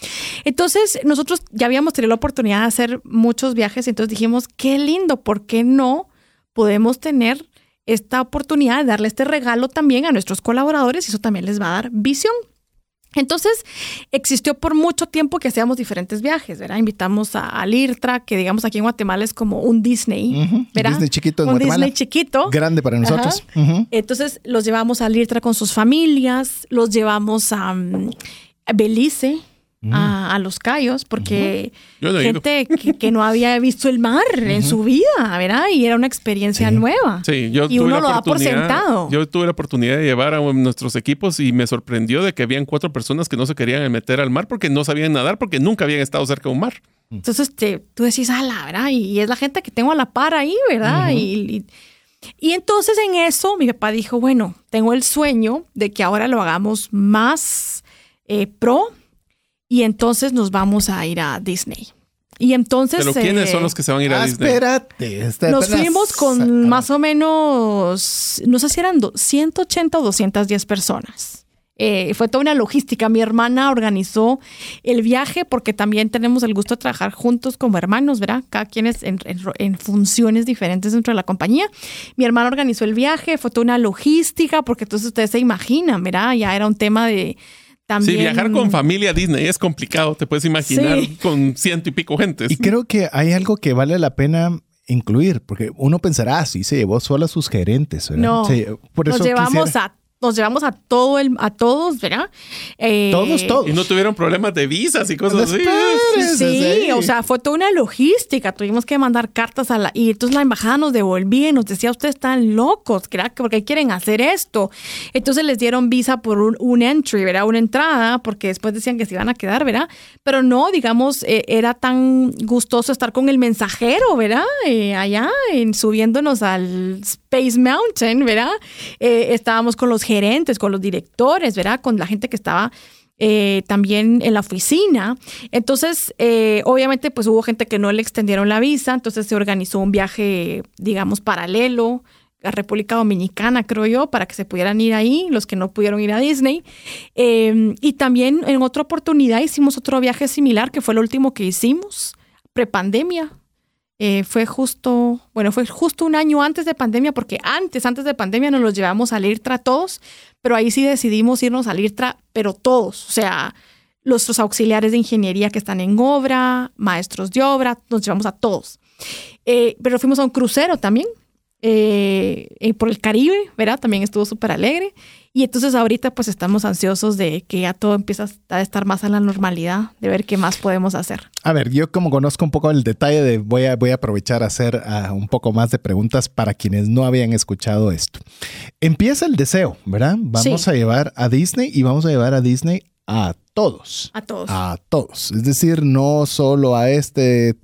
Entonces, nosotros ya habíamos tenido la oportunidad de hacer muchos viajes, entonces dijimos, qué lindo, ¿por qué no podemos tener esta oportunidad de darle este regalo también a nuestros colaboradores y eso también les va a dar visión? Entonces, existió por mucho tiempo que hacíamos diferentes viajes, ¿verdad? Invitamos a, al IRTRA, que digamos aquí en Guatemala es como un Disney, ¿verdad? Disney chiquito en un Guatemala. Disney chiquito. Grande para nosotros. Entonces, los llevamos al IRTRA con sus familias, los llevamos a, mm, a Belice, Mm. a, a Los Cayos, porque ido. gente que, que no había visto el mar en su vida, ¿verdad? Y era una experiencia Sí. nueva. Sí, yo y tuve uno la lo da por oportunidad- sentado. Yo tuve la oportunidad de llevar a nuestros equipos y me sorprendió de que habían cuatro personas que no se querían meter al mar porque no sabían nadar porque nunca habían estado cerca de un mar. Entonces te, tú decís, ala, ¿verdad? Y, es la gente que tengo a la par ahí, ¿verdad? y, y- y entonces en eso mi papá dijo, bueno, tengo el sueño de que ahora lo hagamos más eh, pro y entonces nos vamos a ir a Disney. Y entonces... Pero ¿quiénes eh, son los que se van a ir a Ah, Disney? espérate. está- Nos apenas- fuimos con más o menos, no sé si eran do- 180 o 210 personas. Eh, fue toda una logística. Mi hermana organizó el viaje porque también tenemos el gusto de trabajar juntos como hermanos, ¿verdad? Cada quien es en, en- en funciones diferentes dentro de la compañía. Mi hermana organizó el viaje, fue toda una logística porque entonces ustedes se imaginan, ¿verdad? Ya era un tema de también... Sí, viajar con familia a Disney es complicado, te puedes imaginar Sí. con ciento y pico gentes. Y creo que hay algo que vale la pena incluir, porque uno pensará, ah, sí, se llevó solo a sus gerentes, ¿verdad? No, Sí, por eso nos llevamos quisiera- a nos llevamos a todo el a todos, ¿verdad? Eh, Todos, todos. Y no tuvieron problemas de visas y cosas así. Sí, sí. o sea, fue toda una logística. Tuvimos que mandar cartas a la. Y entonces la embajada nos devolvía y nos decía: Ustedes están locos, ¿verdad? ¿Por qué quieren hacer esto? Entonces les dieron visa por un, un entry, ¿verdad? Una entrada, porque después decían que se iban a quedar, ¿verdad? Pero no, digamos, eh, era tan gustoso estar con el mensajero, ¿verdad? Eh, allá, en, subiéndonos al Space Mountain, ¿verdad? Eh, estábamos con los gerentes, con los directores, ¿verdad? Con la gente que estaba eh, también en la oficina. Entonces, eh, obviamente, pues hubo gente que no le extendieron la visa, entonces se organizó un viaje, digamos, paralelo a República Dominicana, creo yo, para que se pudieran ir ahí, los que no pudieron ir a Disney. Eh, y también en otra oportunidad hicimos otro viaje similar, que fue el último que hicimos, prepandemia. Eh, fue justo, bueno, fue justo un año antes de pandemia, porque antes, antes de pandemia nos los llevamos al IRTRA todos, pero ahí sí decidimos irnos al IRTRA, pero todos, o sea, nuestros auxiliares de ingeniería que están en obra, maestros de obra, nos llevamos a todos. Eh, pero fuimos a un crucero también, eh, eh, por el Caribe, ¿verdad? También estuvo súper alegre. Y entonces ahorita pues estamos ansiosos de que ya todo empieza a estar más a la normalidad, de ver qué más podemos hacer. A ver, yo como conozco un poco el detalle de voy a, voy a aprovechar a hacer un poco más de preguntas para quienes no habían escuchado esto. Empieza el deseo, ¿verdad? Vamos Sí. a llevar a Disney y vamos a llevar a Disney a todos. A todos. A todos. Es decir, no solo a este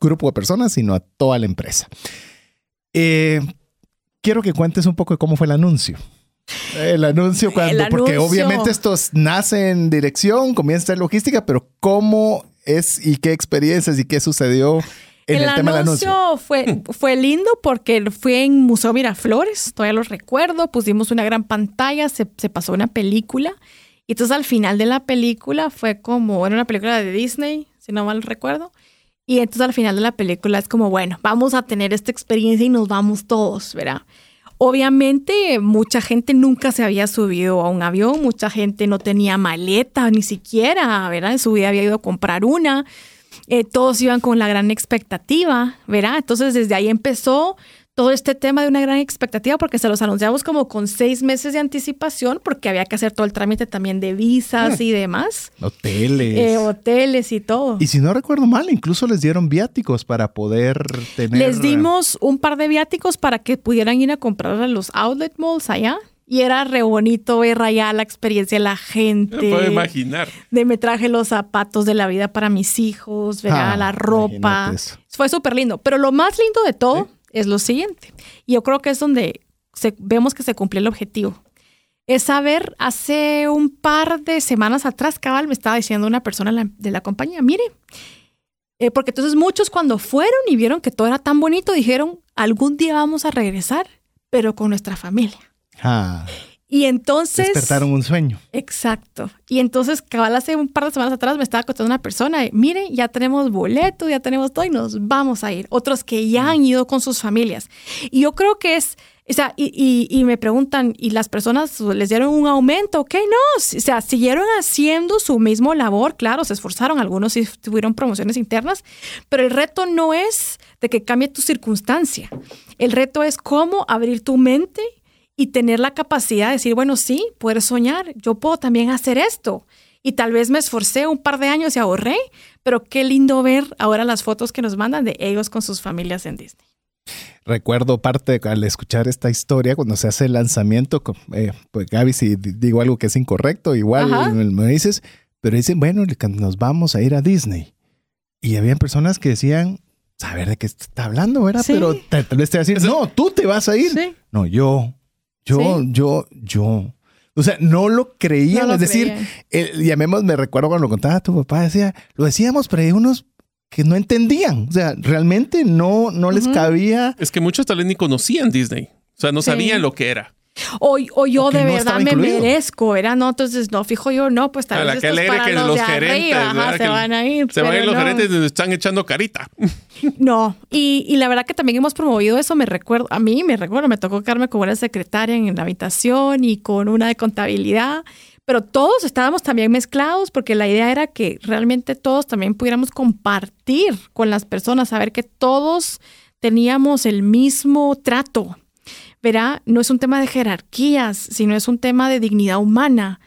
grupo de personas, sino a toda la empresa. Eh, quiero que cuentes un poco de cómo fue el anuncio. El anuncio cuando, El porque anuncio. obviamente esto nace en dirección, comienza ser logística, pero cómo es y qué experiencias y qué sucedió en el, tema del anuncio. Fue, fue lindo porque fue en Museo Miraflores, todavía lo recuerdo, pusimos una gran pantalla, se, se pasó una película y entonces al final de la película fue como, era una película de Disney, si no mal recuerdo, y entonces al final de la película es como, bueno, vamos a tener esta experiencia y nos vamos todos, ¿verdad? Obviamente mucha gente nunca se había subido a un avión, mucha gente no tenía maleta ni siquiera, ¿verdad? En su vida había ido a comprar una. Eh, todos iban con la gran expectativa, ¿verdad? Entonces desde ahí empezó todo este tema de una gran expectativa porque se los anunciamos como con seis meses de anticipación porque había que hacer todo el trámite también de visas y demás, Hoteles. eh, hoteles y todo. y si no recuerdo mal, incluso les dieron viáticos para poder tener. Les dimos un par de viáticos para que pudieran ir a comprar a los outlet malls allá. Y era re bonito ver allá la experiencia de la gente. Me puedo imaginar. de me traje los zapatos de la vida para mis hijos, ¿verdad? Ah, la ropa. Fue súper lindo. Pero lo más lindo de todo es lo siguiente. Y yo creo que es donde se- vemos que se cumplió el objetivo. es saber, hace un par de semanas atrás, cabal, me estaba diciendo una persona de la compañía, mire, eh, porque entonces muchos cuando fueron y vieron que todo era tan bonito, dijeron, algún día vamos a regresar, pero con nuestra familia. Ah, Y entonces... despertaron un sueño. Exacto. Y entonces, cabal, hace un par de semanas atrás me estaba contando una persona, eh, mire, ya tenemos boleto, ya tenemos todo y nos vamos a ir. Otros que ya han ido con sus familias. Y yo creo que es, o sea, y, y- y me preguntan, ¿y las personas les dieron un aumento? ¿Qué no? O sea, siguieron haciendo su mismo labor, claro, se esforzaron, algunos sí tuvieron promociones internas, pero el reto no es de que cambie tu circunstancia. El reto es cómo abrir tu mente y tener la capacidad de decir, bueno, sí, poder soñar, yo puedo también hacer esto. Y tal vez me esforcé un par de años y ahorré, pero qué lindo ver ahora las fotos que nos mandan de ellos con sus familias en Disney. Recuerdo parte al escuchar esta historia cuando se hace el lanzamiento, eh, pues Gaby, si di- digo algo que es incorrecto, igual Ajá. me, me dices, pero dicen, bueno, nos vamos a ir a Disney. Y había personas que decían, saber de qué está hablando, ¿verdad? Sí. Pero tal tal vez te va a decir, no, tú te vas a ir. Sí. No, yo, yo, Sí. yo, yo. O sea, no lo creían. No lo es decir, el- llamemos, me recuerdo cuando lo contaba tu papá, decía, lo decíamos, pero hay unos que no entendían. O sea, realmente no, no les cabía. Es que muchos tal vez ni conocían Disney. O sea, no Sí. sabían lo que era. O, o yo O de no verdad me incluido. merezco, ¿verdad? No, entonces no, fijo yo, no, pues tal A la vez que esto es alegre para que los, los gerentes, arriba, ajá, se Que van a ir. Se van a ir los no. gerentes y nos están echando carita. No, y, y la verdad que también hemos promovido eso, me recuerdo, a mí me recuerdo, me tocó quedarme con una secretaria en la habitación y con una de contabilidad, pero todos estábamos también mezclados porque la idea era que realmente todos también pudiéramos compartir con las personas, saber que todos teníamos el mismo trato. Verá, no es un tema de jerarquías, sino es un tema de dignidad humana.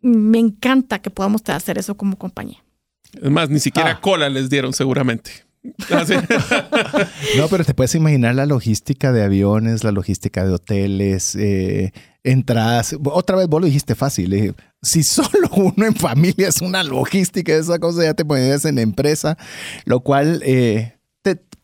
Me encanta que podamos hacer eso como compañía. Es más, ni siquiera Ah. cola les dieron seguramente. No, pero te puedes imaginar la logística de aviones, la logística de hoteles, eh, entradas. Otra vez vos lo dijiste fácil. eh, Si solo uno en familia es una logística de esa cosa, ya te ponías en empresa, lo cual, eh,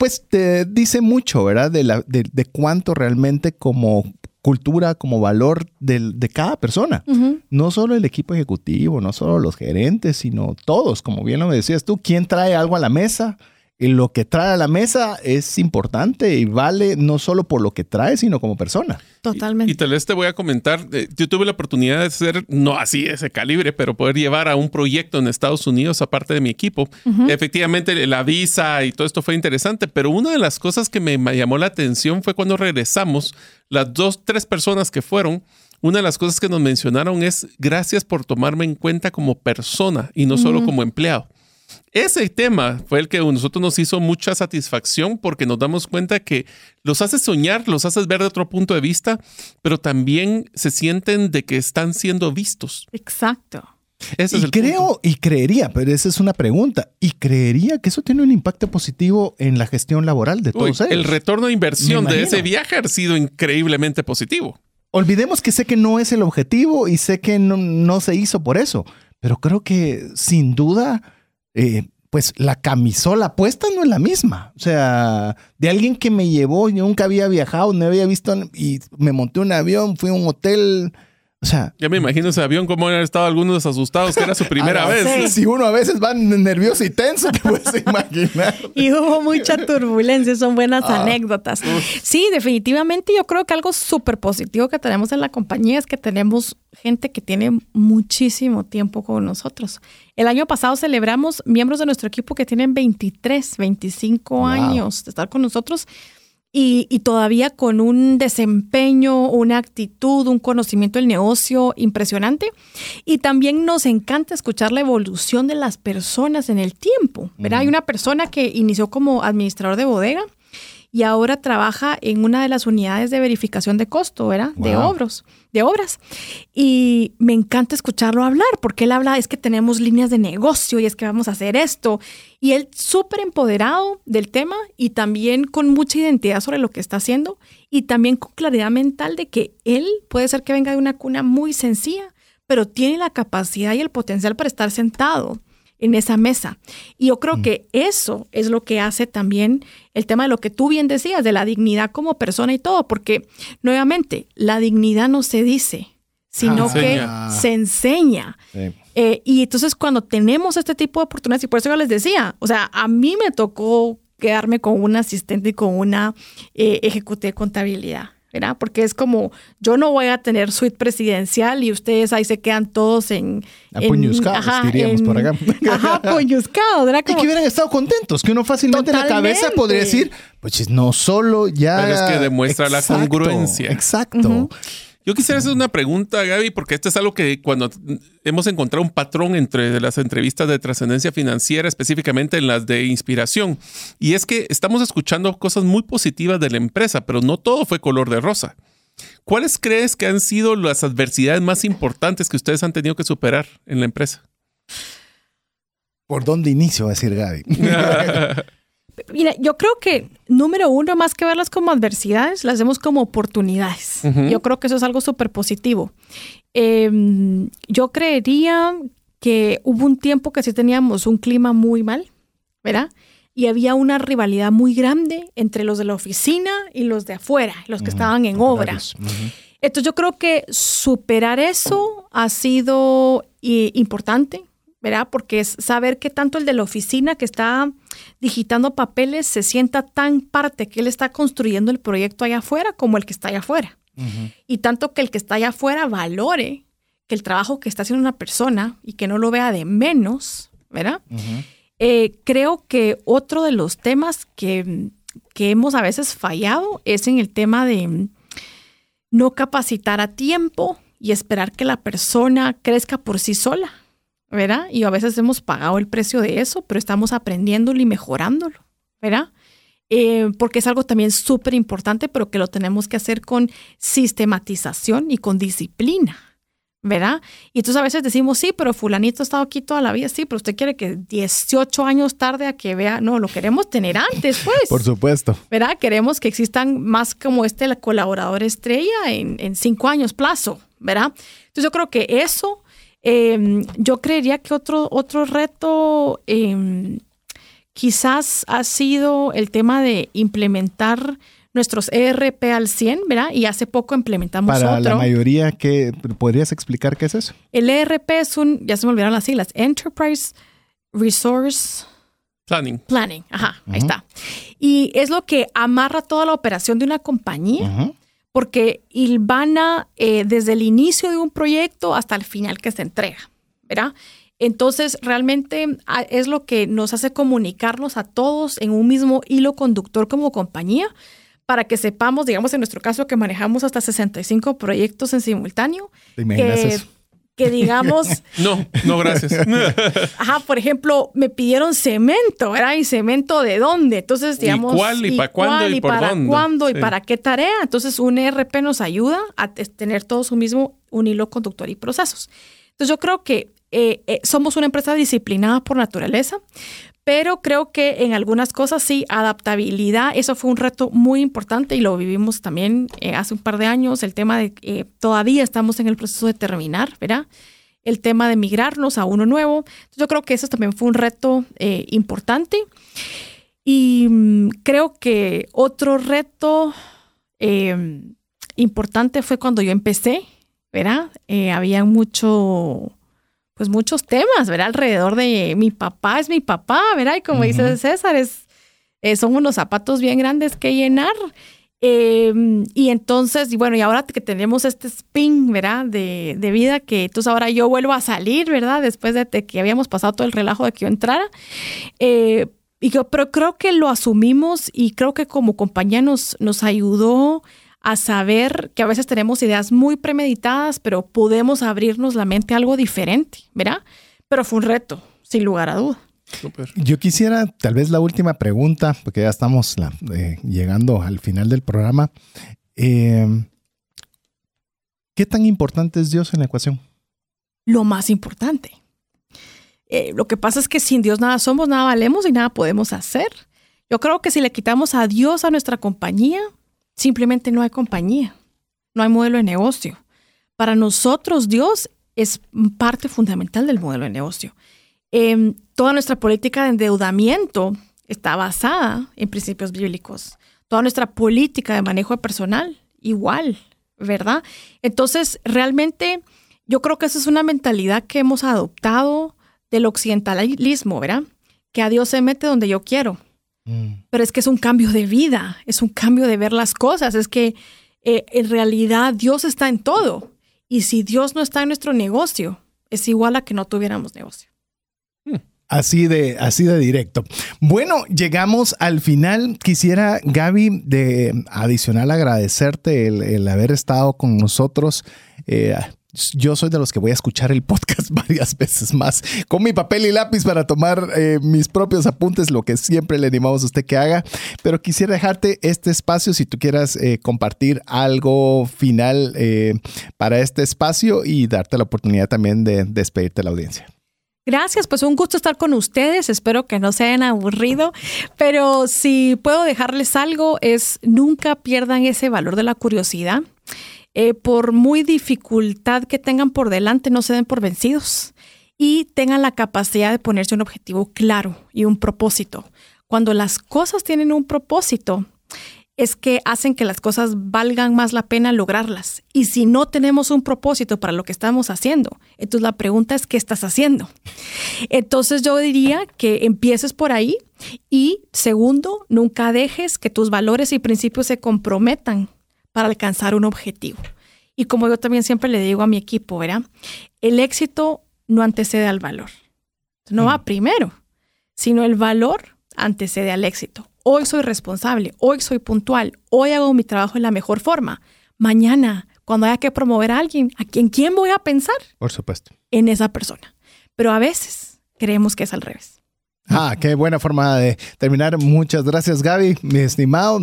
pues te dice mucho, ¿verdad? De, la, de, de cuánto realmente como cultura, como valor de cada persona. No solo el equipo ejecutivo, no solo los gerentes, sino todos, como bien lo decías tú, quién trae algo a la mesa. Y lo que trae a la mesa es importante y vale no solo por lo que trae, sino como persona. Totalmente. Y tal vez te voy a comentar, eh, yo tuve la oportunidad de ser, no así ese calibre, pero poder llevar a un proyecto en Estados Unidos aparte de mi equipo. Efectivamente, la visa y todo esto fue interesante, pero una de las cosas que me llamó la atención fue cuando regresamos, las dos, tres personas que fueron, una de las cosas que nos mencionaron es gracias por tomarme en cuenta como persona y no solo como empleado. Ese tema fue el que a nosotros nos hizo mucha satisfacción porque nos damos cuenta que los hace soñar, los haces ver de otro punto de vista, pero también se sienten de que están siendo vistos. Exacto. Ese es y el creo punto. y creería, pero esa es una pregunta, y creería que eso tiene un impacto positivo en la gestión laboral de Uy, todos ellos. el retorno de inversión de ese viaje ha sido increíblemente positivo. Olvidemos que sé que no es el objetivo y sé que no, no se hizo por eso, pero creo que sin duda, eh, pues la camisola puesta no es la misma. O sea, de alguien que me llevó, yo nunca había viajado, no había visto y me monté un avión, fui a un hotel. O sea, Ya me imagino ese avión, cómo han estado algunos asustados, que era su primera vez. Si uno a veces va nervioso y tenso, te puedes imaginar. Y hubo mucha turbulencia, son buenas anécdotas. Sí, definitivamente yo creo que algo súper positivo que tenemos en la compañía es que tenemos gente que tiene muchísimo tiempo con nosotros. El año pasado celebramos miembros de nuestro equipo que tienen 23, 25 Wow. años de estar con nosotros y, y todavía con un desempeño, una actitud, un conocimiento del negocio impresionante. Y también nos encanta escuchar la evolución de las personas en el tiempo. ¿verdad? Hay una persona que inició como administrador de bodega y ahora trabaja en una de las unidades de verificación de costo, ¿verdad? De Wow. obras, de obras. Y me encanta escucharlo hablar, porque él habla, es que tenemos líneas de negocio y es que vamos a hacer esto. Y él súper empoderado del tema y también con mucha identidad sobre lo que está haciendo y también con claridad mental de que él puede ser que venga de una cuna muy sencilla, pero tiene la capacidad y el potencial para estar sentado en esa mesa. Y yo creo que eso es lo que hace también el tema de lo que tú bien decías, de la dignidad como persona y todo, porque nuevamente, la dignidad no se dice, sino Ah. que Enseña. se enseña. Sí. Eh, y entonces cuando tenemos este tipo de oportunidades, y por eso yo les decía, o sea, a mí me tocó quedarme con un asistente y con una eh, ejecutiva de contabilidad, ¿verdad? Porque es como, yo no voy a tener suite presidencial y ustedes ahí se quedan todos en... en- Apuñuscados, diríamos por acá. Ajá, apuñuscados, ¿verdad? Y Como- que hubieran estado contentos, que uno fácilmente en la cabeza podría decir, pues no solo ya... Pero es que demuestra la congruencia. Exacto. Yo quisiera hacer una pregunta, Gaby, porque esto es algo que cuando hemos encontrado un patrón entre las entrevistas de trascendencia financiera, específicamente en las de inspiración, y es que estamos escuchando cosas muy positivas de la empresa, pero no todo fue color de rosa. ¿Cuáles crees que han sido las adversidades más importantes que ustedes han tenido que superar en la empresa? ¿Por dónde inicio? Va a decir Gaby. Mira, yo creo que número uno, más que verlas como adversidades, las vemos como oportunidades. Yo creo que eso es algo súper positivo. Eh, yo creería que hubo un tiempo que sí teníamos un clima muy mal, ¿verdad? Y había una rivalidad muy grande entre los de la oficina y los de afuera, los que estaban en obra. Entonces yo creo que superar eso ha sido eh, importante, ¿verdad? Porque es saber que tanto el de la oficina que está digitando papeles se sienta tan parte que él está construyendo el proyecto allá afuera como el que está allá afuera. Y tanto que el que está allá afuera valore que el trabajo que está haciendo una persona y que no lo vea de menos, ¿verdad? Eh, creo que otro de los temas que, que hemos a veces fallado es en el tema de no capacitar a tiempo y esperar que la persona crezca por sí sola, ¿verdad? Y a veces hemos pagado el precio de eso, pero estamos aprendiéndolo y mejorándolo, ¿verdad? Eh, porque es algo también súper importante, pero que lo tenemos que hacer con sistematización y con disciplina, ¿verdad? Y entonces a veces decimos, sí, pero fulanito ha estado aquí toda la vida, sí, pero usted quiere que 18 años tarde a que vea, no, lo queremos tener antes, pues. Por supuesto. ¿verdad? Queremos que existan más como este la colaborador estrella en, en cinco años plazo, ¿verdad? Entonces yo creo que eso, eh, yo creería que otro, otro reto eh, quizás ha sido el tema de implementar nuestros ERP al 100, ¿verdad? Y hace poco implementamos Para la mayoría, ¿qué, ¿podrías explicar qué es eso? El ERP es un, ya se me olvidaron las siglas, Enterprise Resource Planning. Planning. Ajá, ahí está. Y es lo que amarra toda la operación de una compañía. Ujú. Porque hilvana eh, desde el inicio de un proyecto hasta el final que se entrega, ¿verdad? Entonces, realmente ah, es lo que nos hace comunicarnos a todos en un mismo hilo conductor como compañía para que sepamos, digamos en nuestro caso, que manejamos hasta 65 proyectos en simultáneo, ¿Te imaginas que, eso? Que digamos, No, no, gracias. ajá, por ejemplo, me pidieron cemento, ¿verdad? ¿Y cemento de dónde? Entonces, ¿Y digamos, cuál? ¿Y cuándo? cuál? ¿Y por para dónde? cuándo? ¿Y Sí. para qué tarea? Entonces, un ERP nos ayuda a te- tener todos un mismo, un hilo conductor y procesos. Entonces, yo creo que eh, eh, somos una empresa disciplinada por naturaleza, pero creo que en algunas cosas sí, adaptabilidad, eso fue un reto muy importante y lo vivimos también eh, hace un par de años, el tema de que todavía estamos en el proceso de terminar, ¿verdad? El tema de migrarnos a uno nuevo. Yo creo que eso también fue un reto importante. Y mm, creo que otro reto importante fue cuando yo empecé, ¿verdad? Eh, había mucho, pues muchos temas, ¿verdad? Alrededor de mi papá es mi papá, ¿verdad? Y como dice César, es, eh, son unos zapatos bien grandes que llenar. Eh, y entonces, y bueno, y ahora que tenemos este spin, ¿verdad? De, de vida, que entonces ahora yo vuelvo a salir, ¿verdad? Después de que habíamos pasado todo el relajo de que yo entrara. Eh, y yo, pero creo que lo asumimos y creo que como compañía nos, nos ayudó a saber que a veces tenemos ideas muy premeditadas, pero podemos abrirnos la mente a algo diferente, ¿verdad? Pero fue un reto, sin lugar a duda. Yo quisiera, tal vez la última pregunta, porque ya estamos la- eh, llegando al final del programa. Eh, ¿Qué tan importante es Dios en la ecuación? Lo más importante. Eh, lo que pasa es que sin Dios nada somos, nada valemos y nada podemos hacer. Yo creo que si le quitamos a Dios a nuestra compañía, simplemente no hay compañía, no hay modelo de negocio. Para nosotros Dios es parte fundamental del modelo de negocio. Em, toda nuestra política de endeudamiento está basada en principios bíblicos. Toda nuestra política de manejo de personal, igual, ¿verdad? Entonces, realmente yo creo que esa es una mentalidad que hemos adoptado del occidentalismo, ¿verdad? Que a Dios se mete donde yo quiero. Mm. Pero es que es un cambio de vida, es un cambio de ver las cosas, es que eh, en realidad Dios está en todo. Y si Dios no está en nuestro negocio, es igual a que no tuviéramos negocio. Así de, así de directo. Bueno, llegamos al final. Quisiera, Gaby, de adicional agradecerte el, haber estado con nosotros. Eh, yo soy de los que voy a escuchar el podcast varias veces más con mi papel y lápiz para tomar eh, mis propios apuntes, lo que siempre le animamos a usted que haga. Pero quisiera dejarte este espacio si tú quieras eh, compartir algo final para este espacio y darte la oportunidad también de despedirte de la audiencia. Gracias, pues un gusto estar con ustedes. Espero que no se hayan aburrido, pero si puedo dejarles algo es nunca pierdan ese valor de la curiosidad. Eh, por muy dificultad que tengan por delante, no se den por vencidos y tengan la capacidad de ponerse un objetivo claro y un propósito. Cuando las cosas tienen un propósito, es que hacen que las cosas valgan más la pena lograrlas. Y si no tenemos un propósito para lo que estamos haciendo, entonces la pregunta es, ¿qué estás haciendo? Entonces yo diría que empieces por ahí y segundo, nunca dejes que tus valores y principios se comprometan para alcanzar un objetivo. Y como yo también siempre le digo a mi equipo, ¿verdad? El éxito no antecede al valor. No va mm. primero, sino el valor antecede al éxito hoy soy responsable, hoy soy puntual, hoy hago mi trabajo en la mejor forma. Mañana, cuando haya que promover a alguien, ¿a quién, quién voy a pensar? Por supuesto. En esa persona. Pero a veces creemos que es al revés. Ah, qué buena forma de terminar. Muchas gracias, Gaby, mi estimado.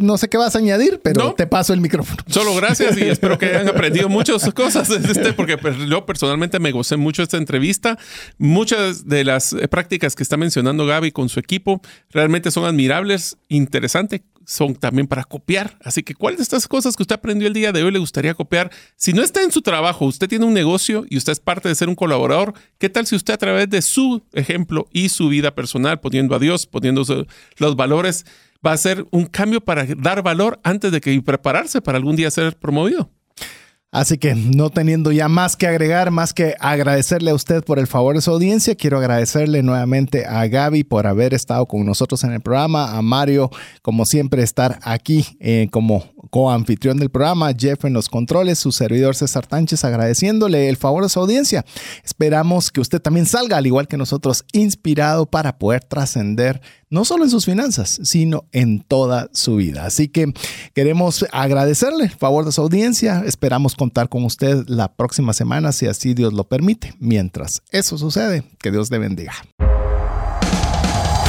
No sé qué vas a añadir, pero te paso el micrófono. Solo gracias y espero que hayan aprendido muchas cosas este, porque pues, yo personalmente me gocé mucho esta entrevista. Muchas de las prácticas que está mencionando Gaby con su equipo realmente son admirables, interesantes son también para copiar. Así que, ¿cuáles de estas cosas que usted aprendió el día de hoy le gustaría copiar? Si no está en su trabajo, usted tiene un negocio y usted es parte de ser un colaborador, ¿qué tal si usted a través de su ejemplo y su vida personal, poniendo a Dios, poniendo los valores, va a hacer un cambio para dar valor antes de que prepararse para algún día ser promovido? Así que no teniendo ya más que agregar, más que agradecerle a usted por el favor de su audiencia, quiero agradecerle nuevamente a Gaby por haber estado con nosotros en el programa, a Mario, como siempre, estar aquí eh, como coanfitrión del programa, Jeff en los controles, su servidor César Tánchez, agradeciéndole el favor de su audiencia. Esperamos que usted también salga, al igual que nosotros, inspirado para poder trascender no solo en sus finanzas, sino en toda su vida. Así que queremos agradecerle el favor de su audiencia. Esperamos contar con usted la próxima semana, si así Dios lo permite. Mientras eso sucede, que Dios le bendiga.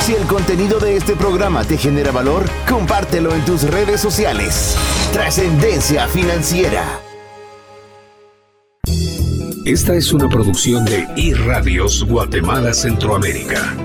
Si el contenido de este programa te genera valor, compártelo en tus redes sociales. Trascendencia financiera. Esta es una producción de iRadios Guatemala Centroamérica.